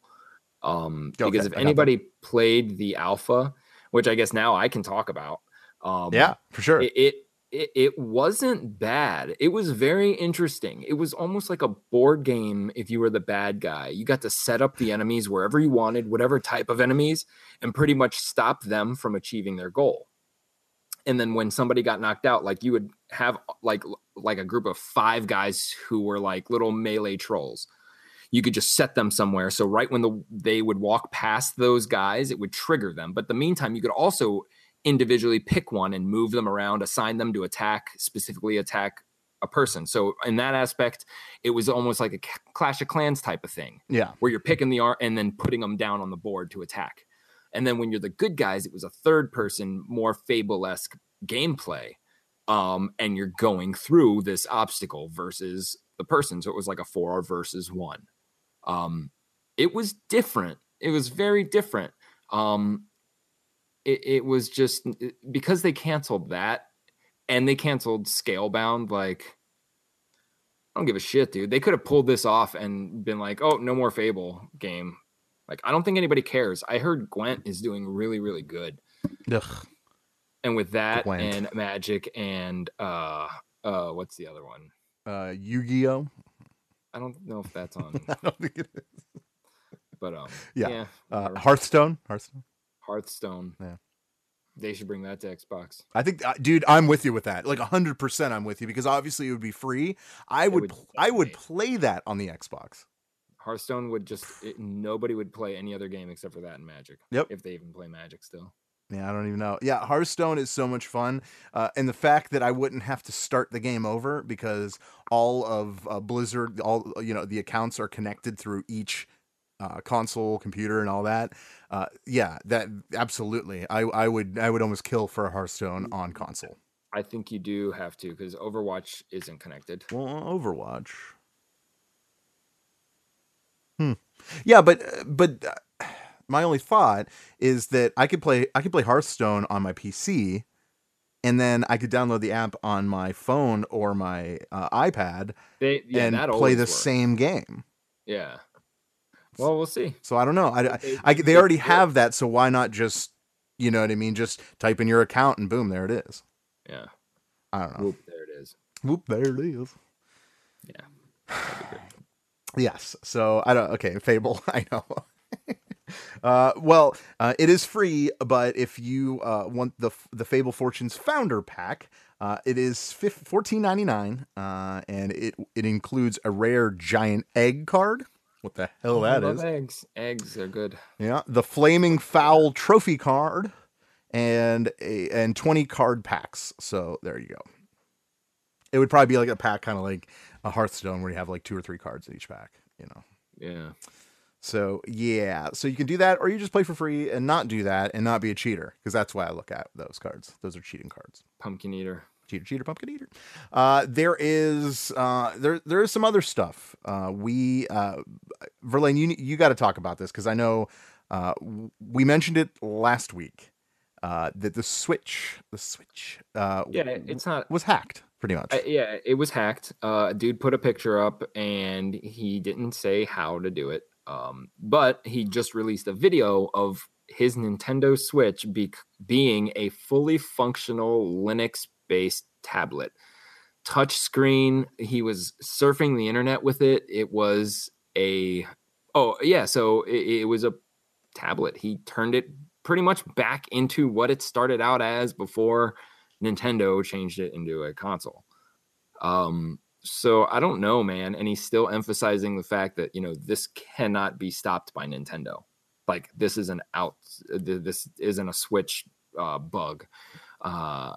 Um, Okay, because if anybody played the alpha, which I guess now I can talk about, um, Yeah, for sure. it, it it it wasn't bad. It was very interesting. It was almost like a board game if you were the bad guy. You got to set up the enemies wherever you wanted, whatever type of enemies, and pretty much stop them from achieving their goal. And then when somebody got knocked out, like you would have like like a group of five guys who were like little melee trolls. You could just set them somewhere. So right when the they would walk past those guys, it would trigger them. But the meantime, you could also individually pick one and move them around, assign them to attack, specifically attack a person. So in that aspect, it was almost like a Clash of Clans type of thing yeah. where you're picking the art and then putting them down on the board to attack. And then when you're the good guys, it was a third person, more fable esque gameplay. Um, and you're going through this obstacle versus the person. So it was like a four versus one. Um, it was different. It was very different. Um, it, it was just because they canceled that and they canceled Scalebound, like I don't give a shit, dude. They could have pulled this off and been like, "Oh, no more Fable game." Like, I don't think anybody cares. I heard Gwent is doing really, really good, Ugh. and with that Gwent. and Magic and uh, uh, what's the other one? Uh, Yu-Gi-Oh. I don't know if that's on, I don't think it is. but um, Yeah. yeah, Uh. Hearthstone. Hearthstone. Hearthstone. Yeah. they should bring that to Xbox. I think, uh, dude, I'm with you with that. Like hundred percent, I'm with you because obviously it would be free. I would, would pl- I would play that on the Xbox. Hearthstone would just it, nobody would play any other game except for that and Magic. Yep. If they even play Magic still. Yeah, I don't even know. Yeah, Hearthstone is so much fun, uh, and the fact that I wouldn't have to start the game over because all of uh, Blizzard, all you know, the accounts are connected through each uh, console, computer, and all that. Uh, yeah, that absolutely. I, I would I would almost kill for a Hearthstone on console. I think you do have to because Overwatch isn't connected. Well, Overwatch. Hmm. Yeah, but but uh, my only thought is that I could play I could play Hearthstone on my PC, and then I could download the app on my phone or my uh, iPad They yeah, and play the works. same game. Yeah. Well, we'll see. So I don't know. I, I, They- I- they they already have that, so why not just you know what I mean? Just type in your account and boom, there it is. Yeah. I don't know. Whoop, there it is. Whoop, there it is. Yeah. Yes. So I don't. Okay, Fable. I know. uh, well, uh, it is free, but if you uh, want the the Fable Fortunes Founder Pack, uh, it is fourteen ninety nine, uh, and it it includes a rare giant egg card. What the hell oh, I that love is? eggs. Eggs are good. Yeah, the Flaming Fowl Trophy card, and a and twenty card packs. So there you go. It would probably be like a pack, kind of like a Hearthstone, where you have like two or three cards in each pack. You know. Yeah. So yeah, so you can do that, or you just play for free and not do that and not be a cheater, because that's why I look at those cards. Those are cheating cards. Pumpkin eater. Cheater, cheater, pumpkin eater. Uh, there is uh, there there is some other stuff. Uh, we uh, Verlaine, you you got to talk about this because I know uh, we mentioned it last week uh, that the Switch the Switch uh, Yeah, it's not. was hacked pretty much. Yeah, it was hacked. Uh, a dude put a picture up and he didn't say how to do it. Um, but he just released a video of his Nintendo Switch be- being a fully functional Linux based tablet. Touch screen. He was surfing the internet with it. It was a oh yeah, so it, it was a tablet. He turned it pretty much back into what it started out as before Nintendo changed it into a console. Um, so I don't know, man. And he's still emphasizing the fact that you know this cannot be stopped by Nintendo. Like this is an out. This isn't a Switch uh, bug. Uh,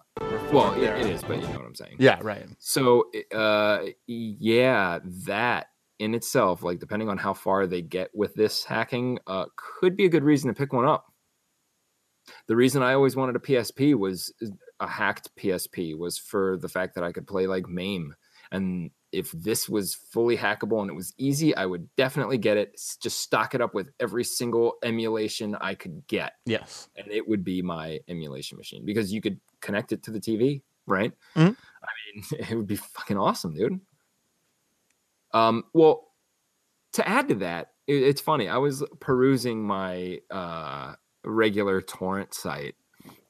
well, it, it is, but you know what I'm saying. Yeah, right. So, uh, yeah, that in itself, like depending on how far they get with this hacking, uh, could be a good reason to pick one up. The reason I always wanted a PSP was a hacked PSP was for the fact that I could play like MAME. And if this was fully hackable and it was easy, I would definitely get it. Just stock it up with every single emulation I could get. Yes. And it would be my emulation machine because you could connect it to the TV, right? Mhm. I mean, it would be fucking awesome, dude. Um, well, to add to that, it, it's funny. I was perusing my uh regular torrent site.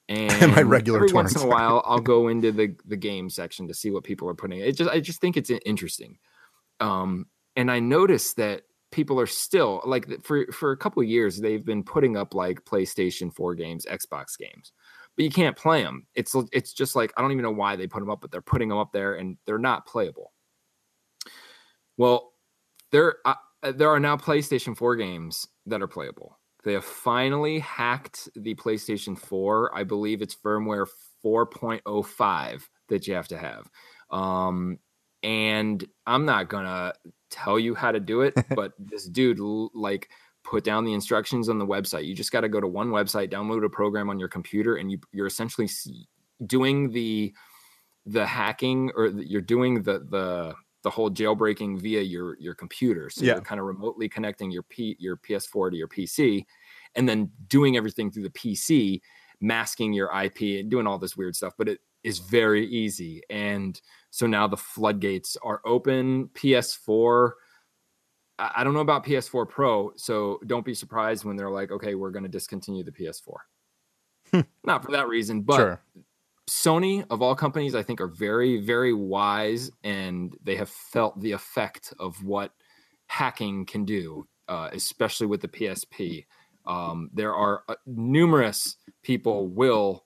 And My regular every once in a while, I'll go into the the game section to see what people are putting. It just I just think it's interesting. Um, and I noticed that people are still like for for a couple of years they've been putting up like PlayStation 4 games, Xbox games, but you can't play them. It's it's just like I don't even know why they put them up, but they're putting them up there and they're not playable. Well, there uh, there are now PlayStation 4 games that are playable. They have finally hacked the PlayStation 4. I believe it's firmware 4.05 that you have to have. Um, and I'm not gonna tell you how to do it, but this dude like put down the instructions on the website. You just got to go to one website, download a program on your computer, and you you're essentially doing the the hacking or the, you're doing the the the whole jailbreaking via your your computer. So Yeah. you're kind of remotely connecting your P your PS4 to your PC, and then doing everything through the PC, masking your IP and doing all this weird stuff. But it is very easy, and so now the floodgates are open. PS4. I don't know about PS4 Pro, so don't be surprised when they're like, okay, we're going to discontinue the PS4. Hmm. Not for that reason, but sure. Sony, of all companies, I think are very, very wise and they have felt the effect of what hacking can do, uh, especially with the PSP. Um, there are uh, numerous people will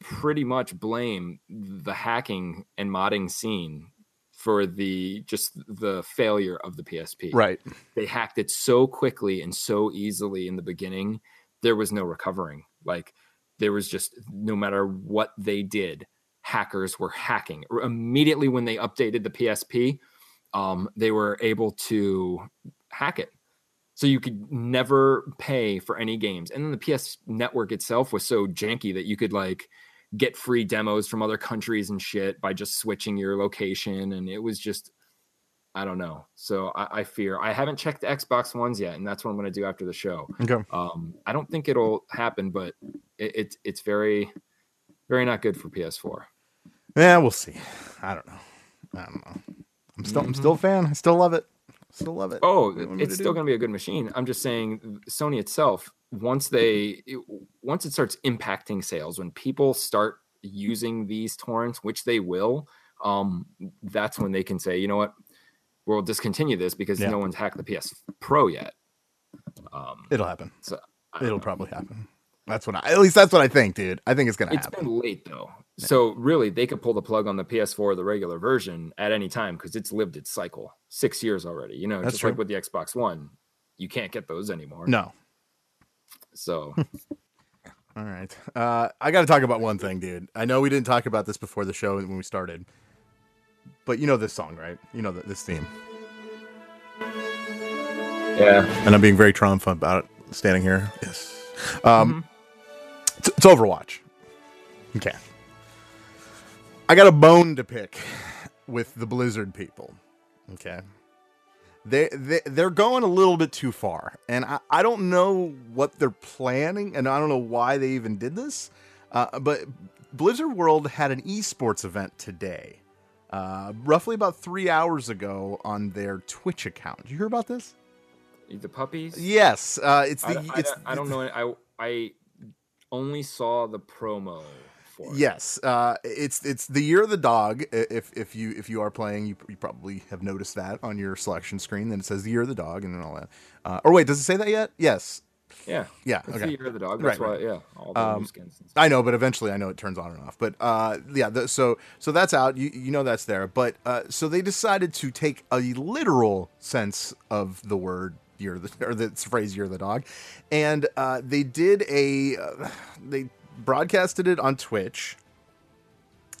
pretty much blame the hacking and modding scene for the just the failure of the PSP Right. they hacked it so quickly and so easily in the beginning there was no recovering like there was just no matter what they did hackers were hacking immediately when they updated the psp um, they were able to hack it so you could never pay for any games and then the ps network itself was so janky that you could like get free demos from other countries and shit by just switching your location and it was just I don't know. So I, I fear I haven't checked the Xbox ones yet, and that's what I'm going to do after the show. Okay. Um, I don't think it'll happen, but it, it's it's very, very not good for PS4. Yeah, we'll see. I don't know. I don't know. I'm still I'm still a fan. I still love it. Still love it. Oh, What do you want me it's still going to be a good machine. I'm just saying, Sony itself, once they it- once it starts impacting sales, when people start using these torrents, which they will, um, that's when they can say, you know what, we'll discontinue this because Yeah. no one's hacked the PS Pro yet. Um, It'll happen. so It'll know. probably happen. That's what I at least that's what I think, dude. I think it's gonna It's happen. It's been late though. So really they could pull the plug on the PS4 the regular version at any time because it's lived its cycle. Six years already. You know, That's just true. like with the Xbox One. You can't get those anymore. No. So All right. Uh, I got to talk about one thing, dude. I know we didn't talk about this before the show when we started, but you know this song, right? You know th- this theme, yeah. and I'm being very triumphant about it, standing here. Yes. Um, it's, it's Overwatch. Okay. I got a bone to pick with the Blizzard people. Okay. They, they they're going a little bit too far, and I, I don't know what they're planning, and I don't know why they even did this. Uh, but Blizzard World had an esports event today, uh, roughly about three hours ago on their Twitch account. Did you hear about this? The puppies? Yes, uh, it's the I it's don't- I don't know. I I only saw the promo for it. Yes, uh, it's it's the year of the dog. If if you if you are playing, you, you probably have noticed that on your selection screen. Then it says the year of the dog and all that. Uh, or wait, does it say that yet? Yes. Yeah. Yeah. It's Okay. the year of the dog. Right, That's why, right. yeah. All the Um, new skins. I know, but eventually I know it turns on and off. But uh, yeah, the, so so that's out. You you know that's there. But uh, so they decided to take a literal sense of the word year of the or the phrase year of the dog, and uh, they did a uh, they broadcasted it on Twitch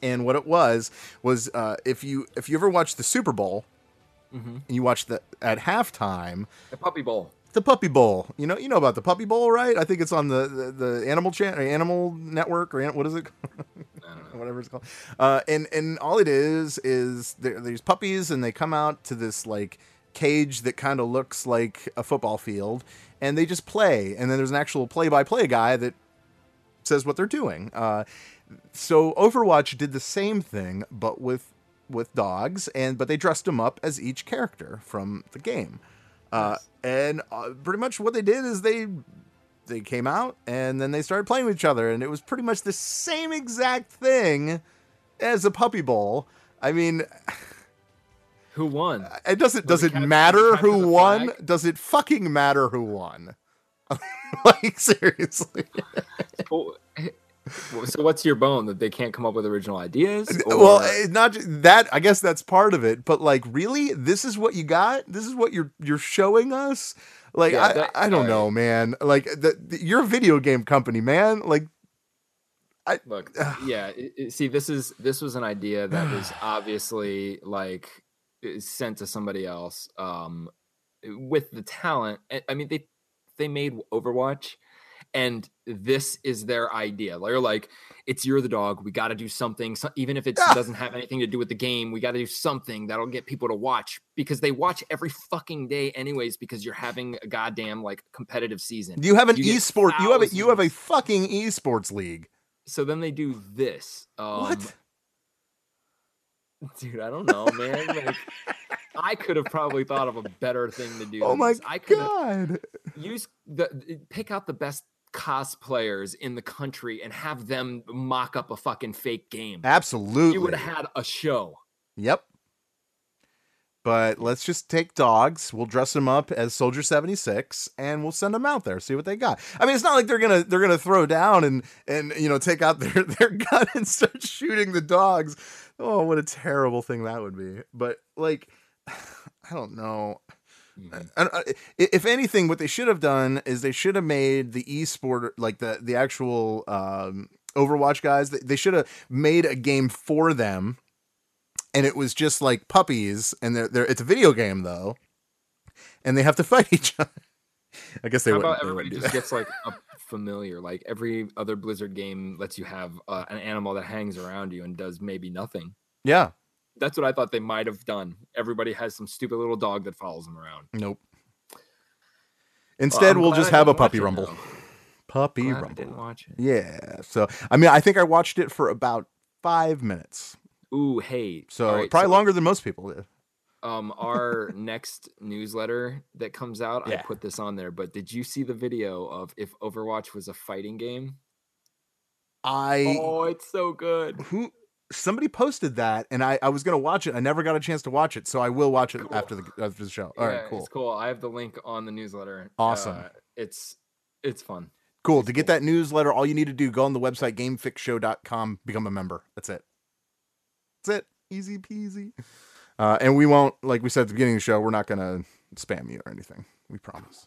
and what it was was uh, if you if you ever watched the Super Bowl Mm-hmm. and you watched the at halftime The Puppy Bowl. the Puppy Bowl. You know you know about the Puppy Bowl, right? I think it's on the the, the Animal Channel, Animal Network, or what is it? Whatever it's called. Uh, and and all it is is there, there's puppies, and they come out to this like cage that kind of looks like a football field, and they just play. And then there's an actual play-by-play guy that says what they're doing. Uh, so Overwatch did the same thing, but with with dogs, and but they dressed them up as each character from the game. Uh, and uh, pretty much what they did is they they came out and then they started playing with each other, and it was pretty much the same exact thing as a puppy bowl. I mean, Who won? it doesn't. Does it matter the captain of who won? flag? Does it fucking matter who won? like seriously. Oh, so what's your bone that they can't come up with original ideas? well, Or- eh, not that. I guess that's part of it. But like, really, this is what you got. This is what you're you're showing us. Like, Yeah, I, that- I don't uh, know, man. Like, the, the- you're a video game company, man. Like, I look yeah it- it- see this is this was an idea that was obviously like i- sent to somebody else um with the talent I- i mean they they made overwatch and this is their idea they're like it's you're the dog we got to do something so, even if it Yeah. doesn't have anything to do with the game we got to do something that'll get people to watch because they watch every fucking day anyways because you're having a goddamn like competitive season you have an You esport. You have a, you have a fucking esports league. so then they do this um, what? Dude, I don't know, man. Like, I could have probably thought of a better thing to do. Oh my. I god! used the eh, pick out the best cosplayers in the country and have them mock up a fucking fake game. Absolutely. You would have had a show. Yep. But let's just take dogs. We'll dress them up as Soldier seventy six, and we'll send them out there. See what they got. I mean, it's not like they're gonna they're gonna throw down and and you know take out their their gun and start shooting the dogs. Oh, what a terrible thing that would be. But like, I don't know. Mm-hmm. I- I- if anything, what they should have done is they should have made the esport like the the actual um, Overwatch guys. They, they should have made a game for them, and it was just like puppies, and they're, they're it's a video game though, and they have to fight each other. I guess they How wouldn't- about everybody just that. gets like a familiar? Like every other Blizzard game lets you have uh, an animal that hangs around you and does maybe nothing. yeah. That's what I thought they might have done. Everybody has some stupid little dog that follows them around. Nope. Instead, I'm we'll just I have a puppy rumble. though. Puppy rumble. didn't watch it. Yeah. So I mean, I think I watched it for about five minutes. Ooh, hey. So right, probably so, longer than most people did. Um, our next newsletter that comes out, I put this on there. But did you see the video of if Overwatch was a fighting game? I Oh, it's so good. who somebody posted that, and I I was gonna watch it. I never got a chance to watch it, so I will watch it Cool. after the after the show. All right, Yeah, cool, It's cool. I have the link on the newsletter. Awesome. Uh, it's it's fun. cool. To get that newsletter, all you need to do go on the website gamefixshow.com, become a member. That's it. That's it. Easy peasy. Uh, and we won't, like we said at the beginning of the show, we're not gonna spam you or anything. We promise.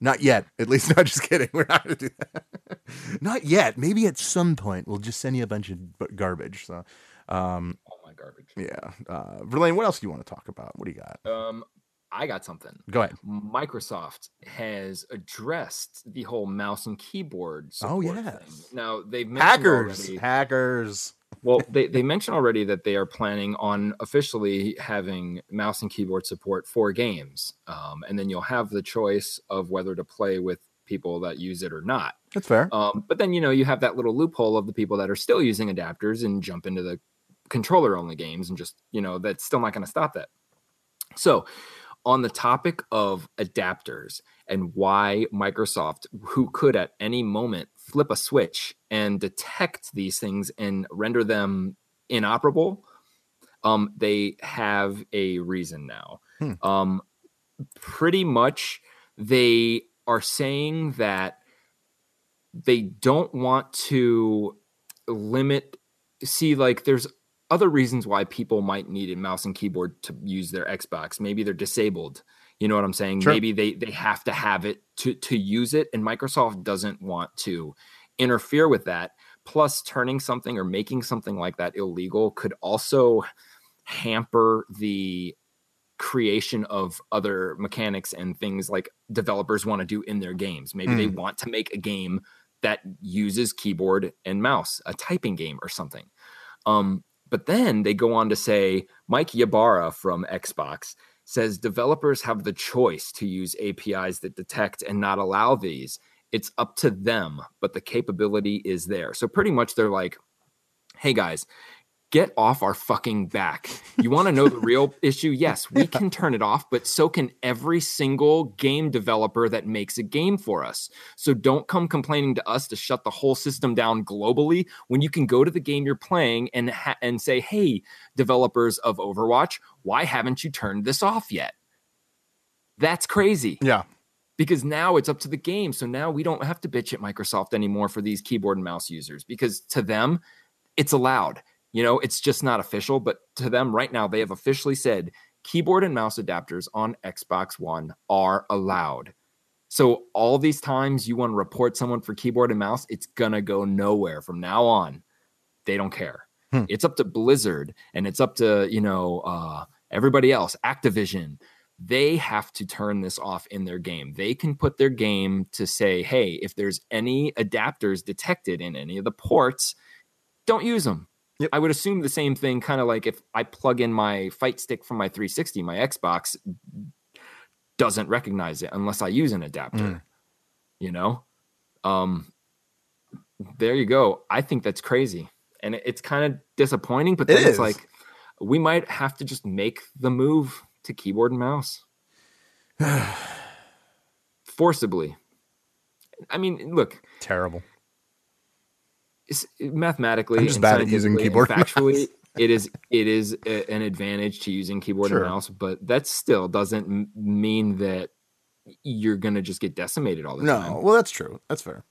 Not yet. At least, not just kidding. We're not gonna do that. not yet. Maybe at some point we'll just send you a bunch of garbage. So, um, Oh my garbage. yeah. Uh, Verlaine, what else do you want to talk about? What do you got? Um, I got something. Go ahead. Microsoft has addressed the whole mouse and keyboard. Oh, yes. thing. Now they've Hackers. already- Hackers. Well, they, they mentioned already that they are planning on officially having mouse and keyboard support for games. Um, and then you'll have the choice of whether to play with people that use it or not. That's fair. Um, but then, you know, you have that little loophole of the people that are still using adapters and jump into the controller only games and just, you know, that's still not going to stop that. So, on the topic of adapters and why Microsoft, who could at any moment flip a switch and detect these things and render them inoperable, um, they have a reason now. Hmm. Um, pretty much, they are saying that they don't want to limit. See, like, there's other reasons why people might need a mouse and keyboard to use their Xbox. Maybe they're disabled. You know what I'm saying? Sure. Maybe they they have to have it to to use it, and Microsoft doesn't want to interfere with that. Plus, turning something or making something like that illegal could also hamper the creation of other mechanics and things like developers want to do in their games. Maybe they want to make a game that uses keyboard and mouse, a typing game or something. Um, but then they go on to say Mike Ybarra from Xbox says developers have the choice to use APIs that detect and not allow these. It's up to them, but the capability is there. So pretty much they're like, hey guys, get off our fucking back. You want to know the real issue? Yes, we can turn it off, but so can every single game developer that makes a game for us. So don't come complaining to us to shut the whole system down globally when you can go to the game you're playing and ha- and say, "Hey, developers of Overwatch, why haven't you turned this off yet?" That's crazy Yeah. because now it's up to the game. So now we don't have to bitch at Microsoft anymore for these keyboard and mouse users because to them, it's allowed. You know, it's just not official, but to them right now, they have officially said keyboard and mouse adapters on Xbox One are allowed. So all these times you want to report someone for keyboard and mouse, it's gonna go nowhere from now on. They don't care. Hmm. It's up to Blizzard and it's up to, you know, uh, everybody else, Activision. They have to turn this off in their game. They can put their game to say, hey, if there's any adapters detected in any of the ports, don't use them. Yep. I would assume the same thing, kind of like if I plug in my fight stick from my 360, my Xbox doesn't recognize it unless I use an adapter. Mm. You know? Um there you go. I think that's crazy. And it- it's kind of disappointing, but It then it's is. like we might have to just make the move to keyboard and mouse. Forcibly. I mean, look, Terrible. Mathematically I'm just bad at using keyboard factually it is it is a, an advantage to using keyboard Sure. and mouse but that still doesn't mean that you're gonna just get decimated all the No. time No, Well, that's true. That's fair.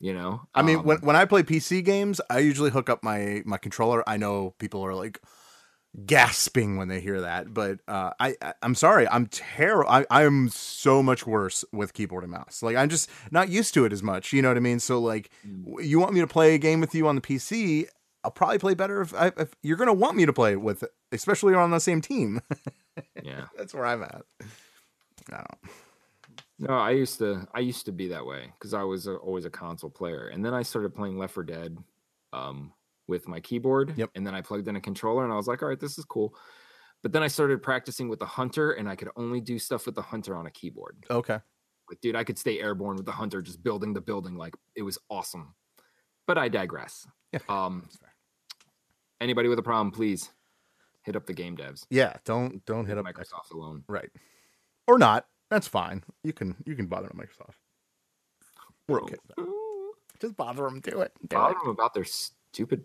you know I mean, Um, when when I play PC games, I usually hook up my my controller. I know people are like gasping when they hear that, but uh, I, I I'm sorry, I'm terrible. I I'm so much worse with keyboard and mouse. Like I'm just not used to it as much. You know what I mean? So like, Mm. you want me to play a game with you on the PC? I'll probably play better if, I, if you're gonna want me to play with, especially on the same team. yeah That's where I'm at. I don't. no i used to i used to be that way because i was a, always a console player and then i started playing left 4 dead um with my keyboard Yep. and then i plugged in a controller and i was like all right this is cool but then i started practicing with the hunter and i could only do stuff with the hunter on a keyboard Okay. Like, dude, I could stay airborne with the hunter, just building the building. Like, it was awesome. But I digress. Yeah. Um, anybody with a problem, please hit up the game devs. Yeah. Don't don't hit up Microsoft alone. Right. Or not. That's fine. You can you can bother Microsoft. We're okay. Just bother them. Do it. Do Bother it. them about their stupid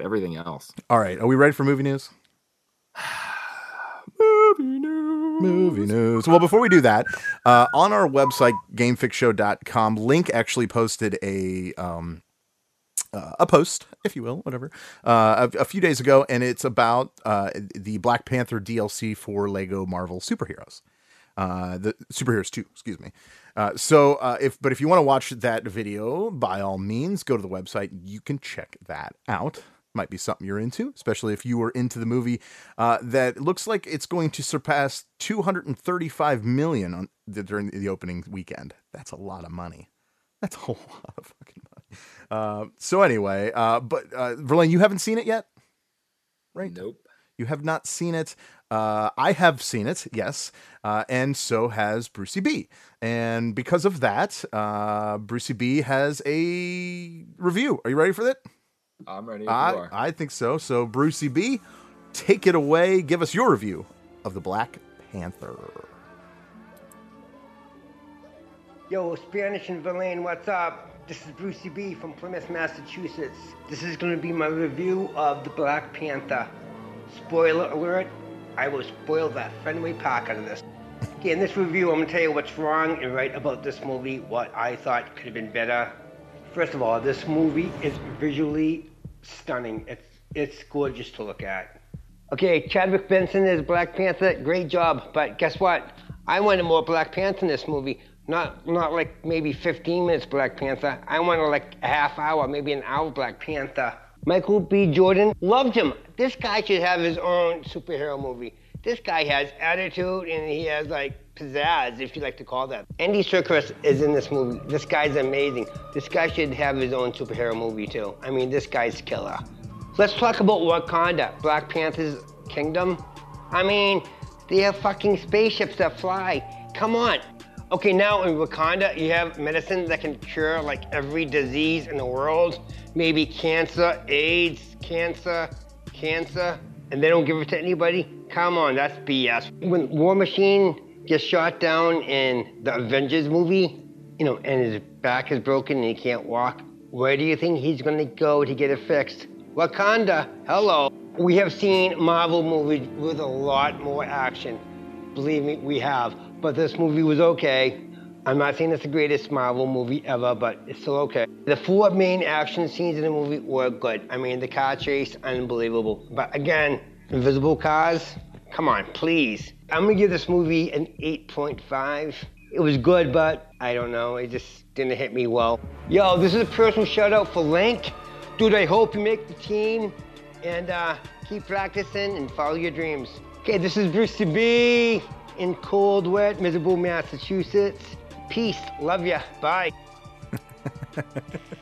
everything else. All right. Are we ready for movie news? Movie news. Movie news. Well, before we do that, uh, on our website, gamefixshow.com, Link actually posted a um, uh, a post, if you will, whatever, uh, a, a few days ago, and it's about uh, the Black Panther DLC for Lego Marvel Superheroes. Uh, the superheroes 2 excuse me uh, so uh, if but if you want to watch that video by all means go to the website you can check that out might be something you're into especially if you were into the movie uh, that looks like it's going to surpass 235 million on the, during the opening weekend that's a lot of money that's a lot of fucking money uh, so anyway uh, but uh, Verlaine, you haven't seen it yet right Nope. you have not seen it. Uh, I have seen it, yes, uh, and so has Brucey B. And because of that, uh, Brucey B has a review. Are you ready for that? I'm ready. If you I, are. I think so. So, Brucey B, take it away. Give us your review of the Black Panther. Yo, Spanish and Verlaine, what's up? This is Brucey B from Plymouth, Massachusetts. This is going to be my review of The Black Panther. Spoiler alert, I will spoil the Fenway Park out of this. Okay, in this review, I'm going to tell you what's wrong and right about this movie, what I thought could have been better. First of all, this movie is visually stunning. It's, it's gorgeous to look at. Okay, Chadwick Benson is Black Panther. Great job. But guess what? I wanted more Black Panther in this movie. Not not like maybe 15 minutes Black Panther. I wanted like a half hour, maybe an hour Black Panther. Michael B. Jordan loved him. This guy should have his own superhero movie. This guy has attitude and he has like pizzazz, if you like to call that. Andy Serkis is in this movie. This guy's amazing. This guy should have his own superhero movie too. I mean, this guy's killer. Let's talk about Wakanda, Black Panther's kingdom. I mean, they have fucking spaceships that fly. Come on. Okay, now in Wakanda, you have medicine that can cure like every disease in the world. Maybe cancer, AIDS, cancer, cancer, and they don't give it to anybody? Come on, that's BS. When War Machine gets shot down in the Avengers movie, you know, and his back is broken and he can't walk, where do you think he's gonna go to get it fixed? Wakanda, hello. We have seen Marvel movies with a lot more action. Believe me, we have. But this movie was okay. I'm not saying it's the greatest Marvel movie ever, but it's still okay. The four main action scenes in the movie were good. I mean, the car chase, unbelievable. But again, invisible cars, come on, please. I'm gonna give this movie an 8.5. It was good, but I don't know, it just didn't hit me well. Yo, this is a personal shout out for Link. Dude, I hope you make the team and uh, keep practicing and follow your dreams. Okay, this is Brucey B in cold, wet, miserable Massachusetts. Peace. Love ya. Bye.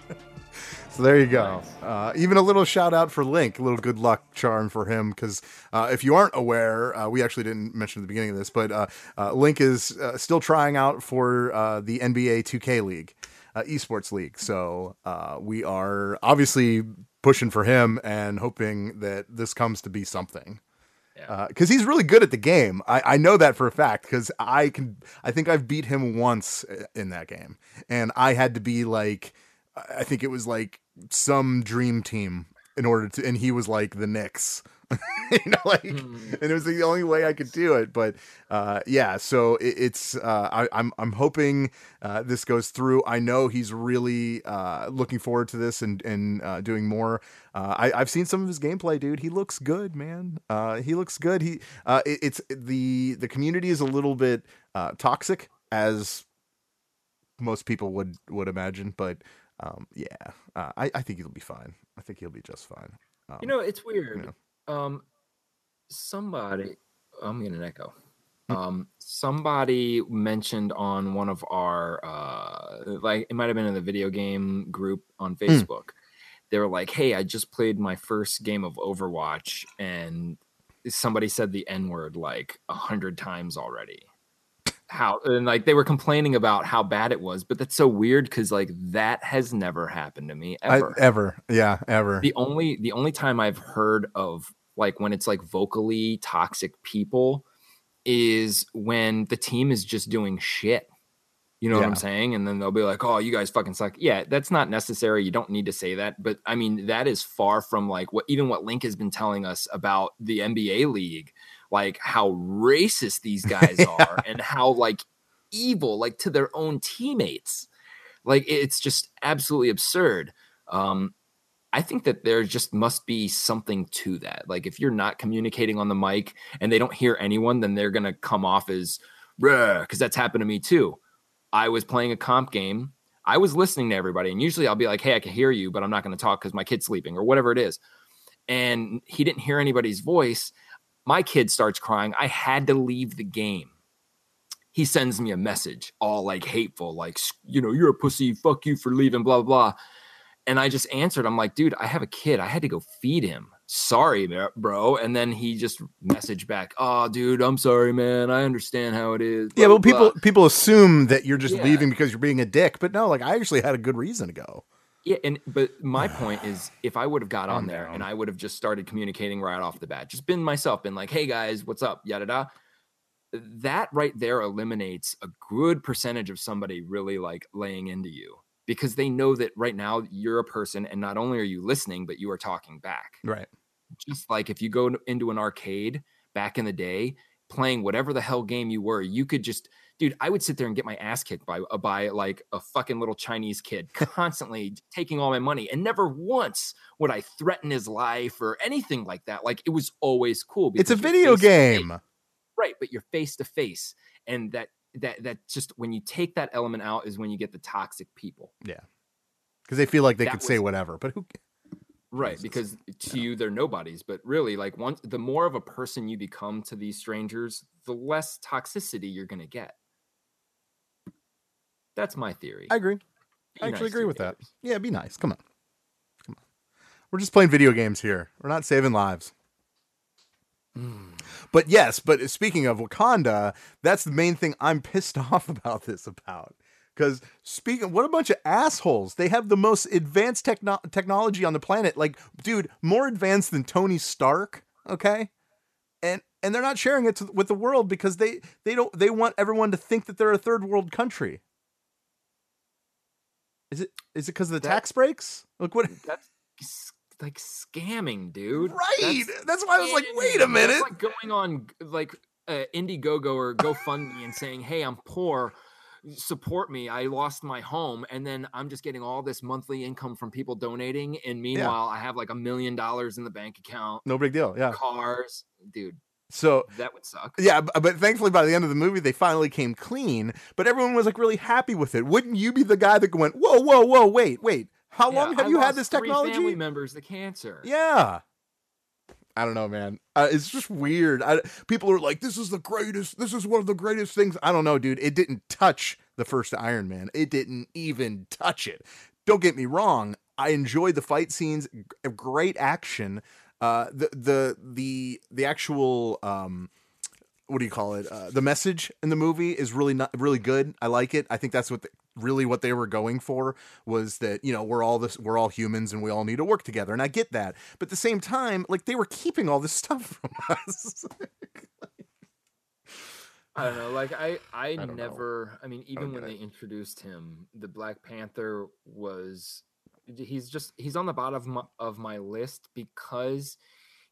So there you go. Uh, even a little shout out for Link, a little good luck charm for him. Because uh, if you aren't aware, uh, we actually didn't mention at the beginning of this, but uh, uh, Link is uh, still trying out for uh, the NBA 2K League, uh, esports league. So uh, we are obviously pushing for him and hoping that this comes to be something. Because he's really good at the game, I, I know that for a fact. Because I can, I think I've beat him once in that game, and I had to be like, I think it was like some dream team in order to, and he was like the Knicks. you know, like, and it was the only way I could do it. But uh, yeah, so it, it's uh, I, I'm I'm hoping uh, this goes through. I know he's really uh, looking forward to this and and uh, doing more. Uh, I, I've seen some of his gameplay, dude. He looks good, man. Uh, he looks good. He uh, it, it's the the community is a little bit uh, toxic as most people would would imagine, but um, yeah, uh, I I think he'll be fine. I think he'll be just fine. Um, You know, it's weird. Um, somebody, I'm getting an echo. Um, somebody mentioned on one of our, uh, like it might have been in the video game group on Facebook. They were like, "Hey, I just played my first game of Overwatch, and somebody said the N word like a hundred times already." How and like they were complaining about how bad it was, but that's so weird because like that has never happened to me I- ever ever, yeah, ever. the only the only time I've heard of like when it's like vocally toxic people is when the team is just doing shit. You know what I'm saying? And then they'll be like, "Oh, you guys fucking suck." Yeah, that's not necessary. You don't need to say that, but I mean, that is far from like what even what Link has been telling us about the NBA league, like how racist these guys are and how like evil like to their own teammates. Like it's just absolutely absurd. Um I think that there just must be something to that. Like if you're not communicating on the mic and they don't hear anyone, then they're gonna come off as because that's happened to me too. I was playing a comp game. I was listening to everybody, and usually I'll be like, "Hey, I can hear you, but I'm not going to talk because my kid's sleeping or whatever it is." And he didn't hear anybody's voice. My kid starts crying. I had to leave the game. He sends me a message, all like hateful, like you know, you're a pussy. Fuck you for leaving. Blah blah. blah. And I just answered, I'm like, dude, I have a kid. I had to go feed him. Sorry, bro-. And then he just messaged back, oh, dude, I'm sorry, man. I understand how it is. yeah, blah, but blah, people blah." people assume that you're just Yeah. leaving because you're being a dick. But no, like I actually had a good reason to go. Yeah, and but my point is, if I would have got oh, on there and I would have just started communicating right off the bat, just been myself, been like, "Hey guys, what's up?" Yada da. That right there eliminates a good percentage of somebody really like laying into you because they know that right now you're a person, and not only are you listening, but you are talking back. Right. Just like if you go into an arcade back in the day, playing whatever the hell game you were, you could just dude, I would sit there and get my ass kicked by uh, by like a fucking little Chinese kid, constantly taking all my money, and never once would I threaten his life or anything like that. Like it was always cool. It's a video face to face. game. right? But you're face to face, and that that that just when you take that element out is when you get the toxic people. Yeah. Because they feel like they That could say whatever, but who? Right, because to you they're nobodies, but really like once the more of a person you become to these strangers, the less toxicity you're going to get. That's my theory. I agree. Be I actually nice agree with that. Yeah, be nice. Come on. Come on. We're just playing video games here. We're not saving lives. Hmm. But yes, but speaking of Wakanda, that's the main thing I'm pissed off about this about. Because speaking, what a bunch of assholes! They have the most advanced techno- technology on the planet. Like, dude, more advanced than Tony Stark. Okay, and and they're not sharing it to, with the world because they they don't they want everyone to think that they're a third world country. Is it is it because of the That- tax breaks? Look what That's like scamming, dude. Right. That's That's why I was like, wait a minute. like going on like uh, Indiegogo or GoFundMe and saying, "Hey, I'm poor, support me. I lost my home, and then I'm just getting all this monthly income from people donating, and meanwhile, I have like a million dollars in the bank account, no big deal. Yeah. cars, dude. So That would suck. yeah, but thankfully by the end of the movie they finally came clean. But everyone was like really happy with it. Wouldn't you be the guy that went, whoa, whoa, whoa, wait, wait? How Yeah, long have I you had this technology? Family members the cancer. Yeah. I don't know, man. Uh, it's just weird. I, people are like, "This is the greatest. This is one of the greatest things." I don't know, dude. It didn't touch the first Iron Man. It didn't even touch it. Don't get me wrong. I enjoyed the fight scenes. Great action. Uh, the the the the actual um, what do you call it? Uh, the message in the movie is really not really good. I like it. I think that's what the, really what they were going for was that you know we're all this we're all humans and we all need to work together, and I get that. But at the same time, like they were keeping all this stuff from us. I don't know. Like I, I, don't know. never. I mean, even get when they introduced him, the Black Panther was. He's just he's on the bottom of my, of my list because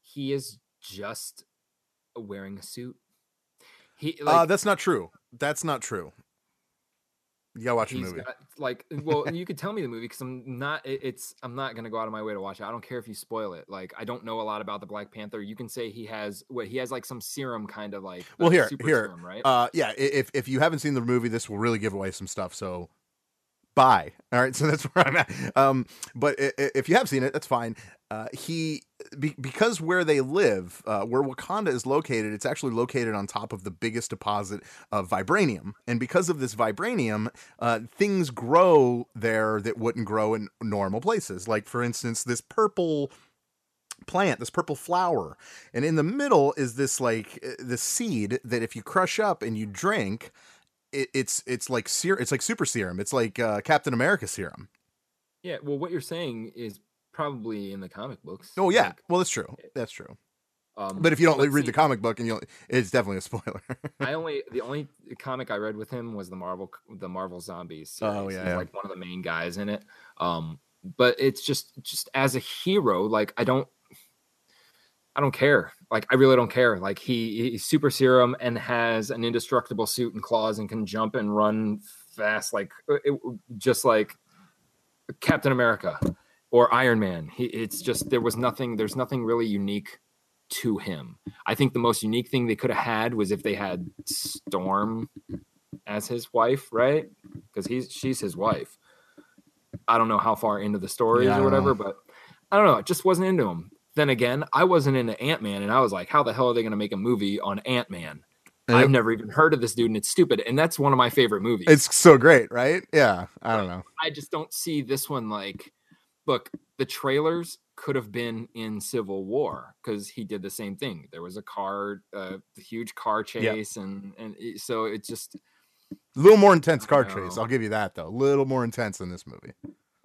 he is just wearing a suit. He like uh, that's not true. That's not true. You gotta watch the he's movie. got, like well you could tell me the movie because i'm not it- it's i'm not gonna go out of my way to watch it i don't care if you spoil it like i don't know a lot about the black panther you can say he has what he has like some serum kind of like Well, uh, here, super here. serum, right Uh, yeah. If if you haven't seen the movie, this will really give away some stuff. So, bye. All right. So that's where I'm at. Um, but if you have seen it, that's fine. Uh, he be, because where they live, uh, where Wakanda is located, it's actually located on top of the biggest deposit of vibranium, and because of this vibranium, uh, things grow there that wouldn't grow in normal places. Like for instance, this purple plant, this purple flower, and in the middle is this like uh, the seed that if you crush up and you drink, it, it's it's like ser- it's like super serum. It's like uh, Captain America serum. yeah well what you're saying is probably in the comic books Oh yeah, like, well that's true. That's true. um, But if you don't read the comic book, and you it's definitely a spoiler. i only the only comic i read with him was the marvel the marvel zombies Oh, yeah, He's yeah. like one of the main guys in it um but it's just just as a hero like i don't I don't care. Like I really don't care. Like he he's super serum and has an indestructible suit and claws and can jump and run fast like uh, it, just like Captain America or Iron Man. He it's just there was nothing there's nothing really unique to him. I think the most unique thing they could have had was if they had Storm as his wife, right? Cuz he's she's his wife. I don't know how far into the story Yeah, or whatever, but I don't know. It just wasn't into him. Then again, I wasn't into Ant Man, and I was like, how the hell are they going to make a movie on Ant Man? Yep. I've never even heard of this dude, and it's stupid. And that's one of my favorite movies. it's so great, right? Yeah, I don't know. I just don't see this one like. Look, the trailers could have been in Civil War because he did the same thing. There was a car, uh, a huge car chase, and and it- so it just A little more intense car chase. I'll give you that though. A little more intense in this movie.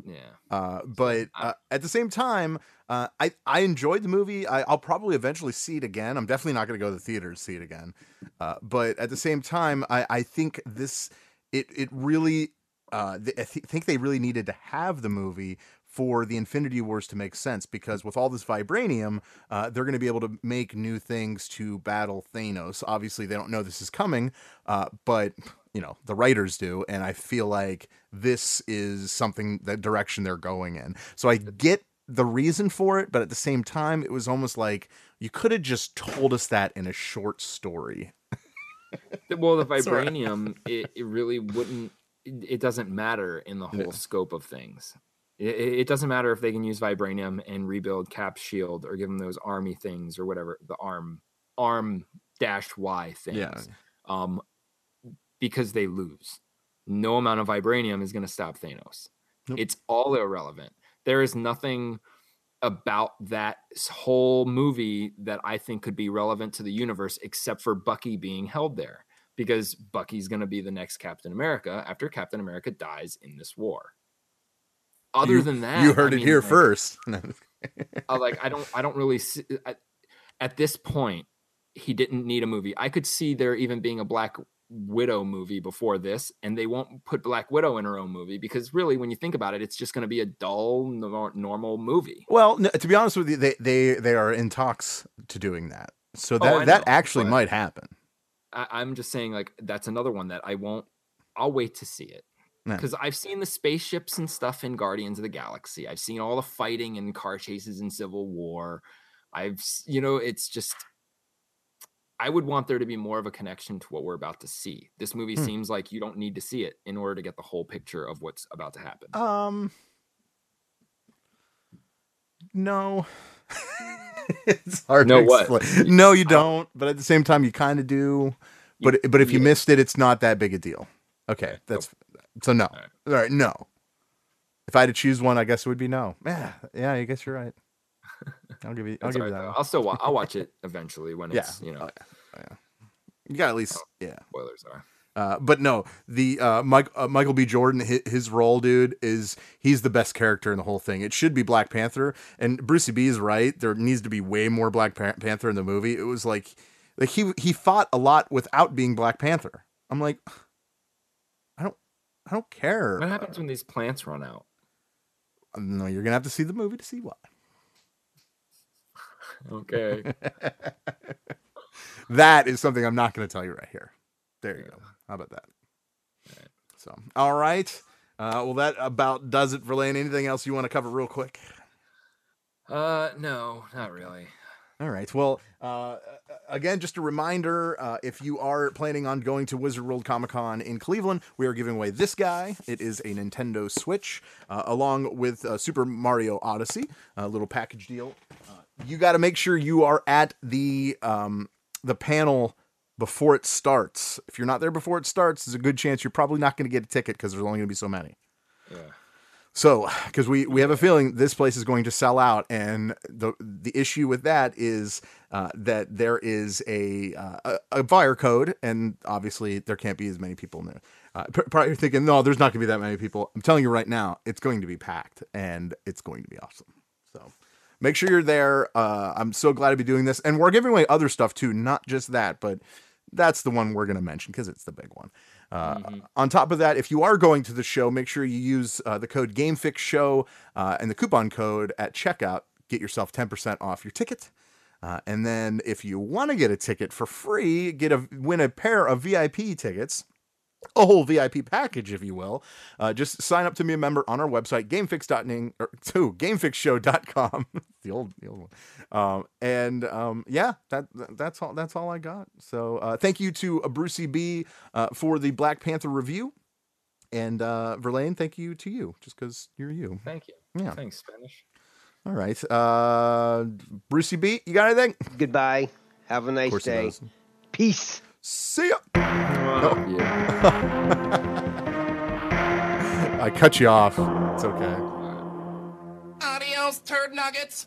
Yeah. Uh, but uh, at the same time, uh, I I enjoyed the movie. I, I'll probably eventually see it again. I'm definitely not going to go to the theater to see it again. Uh, but at the same time, I, I think this it it really uh, th- I th- think they really needed to have the movie for the Infinity Wars to make sense because with all this vibranium, uh, they're going to be able to make new things to battle Thanos. Obviously, they don't know this is coming, uh, but you know the writers do, and I feel like this is something that direction they're going in. So I get the reason for it, but at the same time, it was almost like you could have just told us that in a short story. well, the vibranium, it, it really wouldn't. It, it doesn't matter in the whole Yeah. scope of things. It, it doesn't matter if they can use vibranium and rebuild Cap's shield or give them those army things or whatever the arm arm dash Y things. Yeah. Um, because they lose. No amount of vibranium is going to stop Thanos. Nope. It's all irrelevant. There is nothing about that whole movie that I think could be relevant to the universe except for Bucky being held there because Bucky's going to be the next Captain America after Captain America dies in this war. Other You- than that, you I heard it mean, here like, first. I like I don't I don't really see I, at this point he didn't need a movie. I could see there even being a Black Widow movie before this, and they won't put Black Widow in her own movie because really, when you think about it, it's just going to be a dull, nor- normal movie. well, no, to be honest with you, they they they are in talks to doing that. So Oh, that I that know, actually might happen. I, I'm just saying, like that's another one that I won't. I'll wait to see it Because I've seen the spaceships and stuff in Guardians of the Galaxy. I've seen all the fighting and car chases in Civil War. I've you know, it's just. I would want there to be more of a connection to what we're about to see. This movie Hmm. seems like you don't need to see it in order to get the whole picture of what's about to happen. Um, no. it's hard. No to what? explain. No, you don't. But at the same time, you kind of do. But but if you missed it, it's not that big a deal. Okay, that's so no. All right. right, no. If I had to choose one, I guess it would be no. Yeah, yeah. I guess you're right. I'll give you. I'll give all you that. I'll still wa- I'll watch it eventually when Yeah. it's you know Oh, yeah. You got at least yeah. spoilers are. Uh, but no, the uh, Mike, uh, Michael B. Jordan, his, his role, dude, is he's the best character in the whole thing. It should be Black Panther, and Brucey B is right. There needs to be way more Black Pan- Panther in the movie. It was like, like he he fought a lot without being Black Panther. I'm like, I don't care. What happens when these plants run out? No, you're gonna have to see the movie to see why. Okay. That is something I'm not going to tell you right here. There you go. How about that? So, all right. Uh, well, that about does it for Lane. Anything else you want to cover real quick? uh, no, not really. All right. Well, uh, again, just a reminder uh, if you are planning on going to Wizard World Comic Con in Cleveland, we are giving away this guy. It is a Nintendo Switch, uh, along with uh, Super Mario Odyssey, a little package deal. Uh, you got to make sure you are at the um, the panel before it starts. If you're not there before it starts, there's a good chance you're probably not going to get a ticket because there's only going to be so many. Yeah. So, because we we have a feeling this place is going to sell out, and the the issue with that is uh, that there is a, uh, a a fire code, and obviously there can't be as many people in there. Uh, probably you're thinking, no, there's not going to be that many people. I'm telling you right now, it's going to be packed, and it's going to be awesome. So, make sure you're there. Uh, I'm so glad to be doing this, and we're giving away other stuff too, not just that, but that's the one we're going to mention because it's the big one. Uh, On top of that, if you are going to the show, make sure you use uh, the code GameFixShow uh, and the coupon code at checkout. Get yourself 10% off your ticket. Uh, and then if you want to get a ticket for free, get a win a pair of VIP tickets a whole VIP package, if you will. Uh, just sign up to be a member on our website, gamefix.ning or to gamefixshow.com. the old, the old one. Um, and um, yeah, that that's all. That's all I got. So uh, thank you to uh, Brucey B uh, for the Black Panther review, and uh, Verlaine, thank you to you, just because you're you. Thank you. Yeah. Thanks, Spanish. All right, uh, Brucey B, you got anything? Goodbye. Have a nice day. Peace. See ya. Yeah. I cut you off. It's okay. Adios, turd nuggets.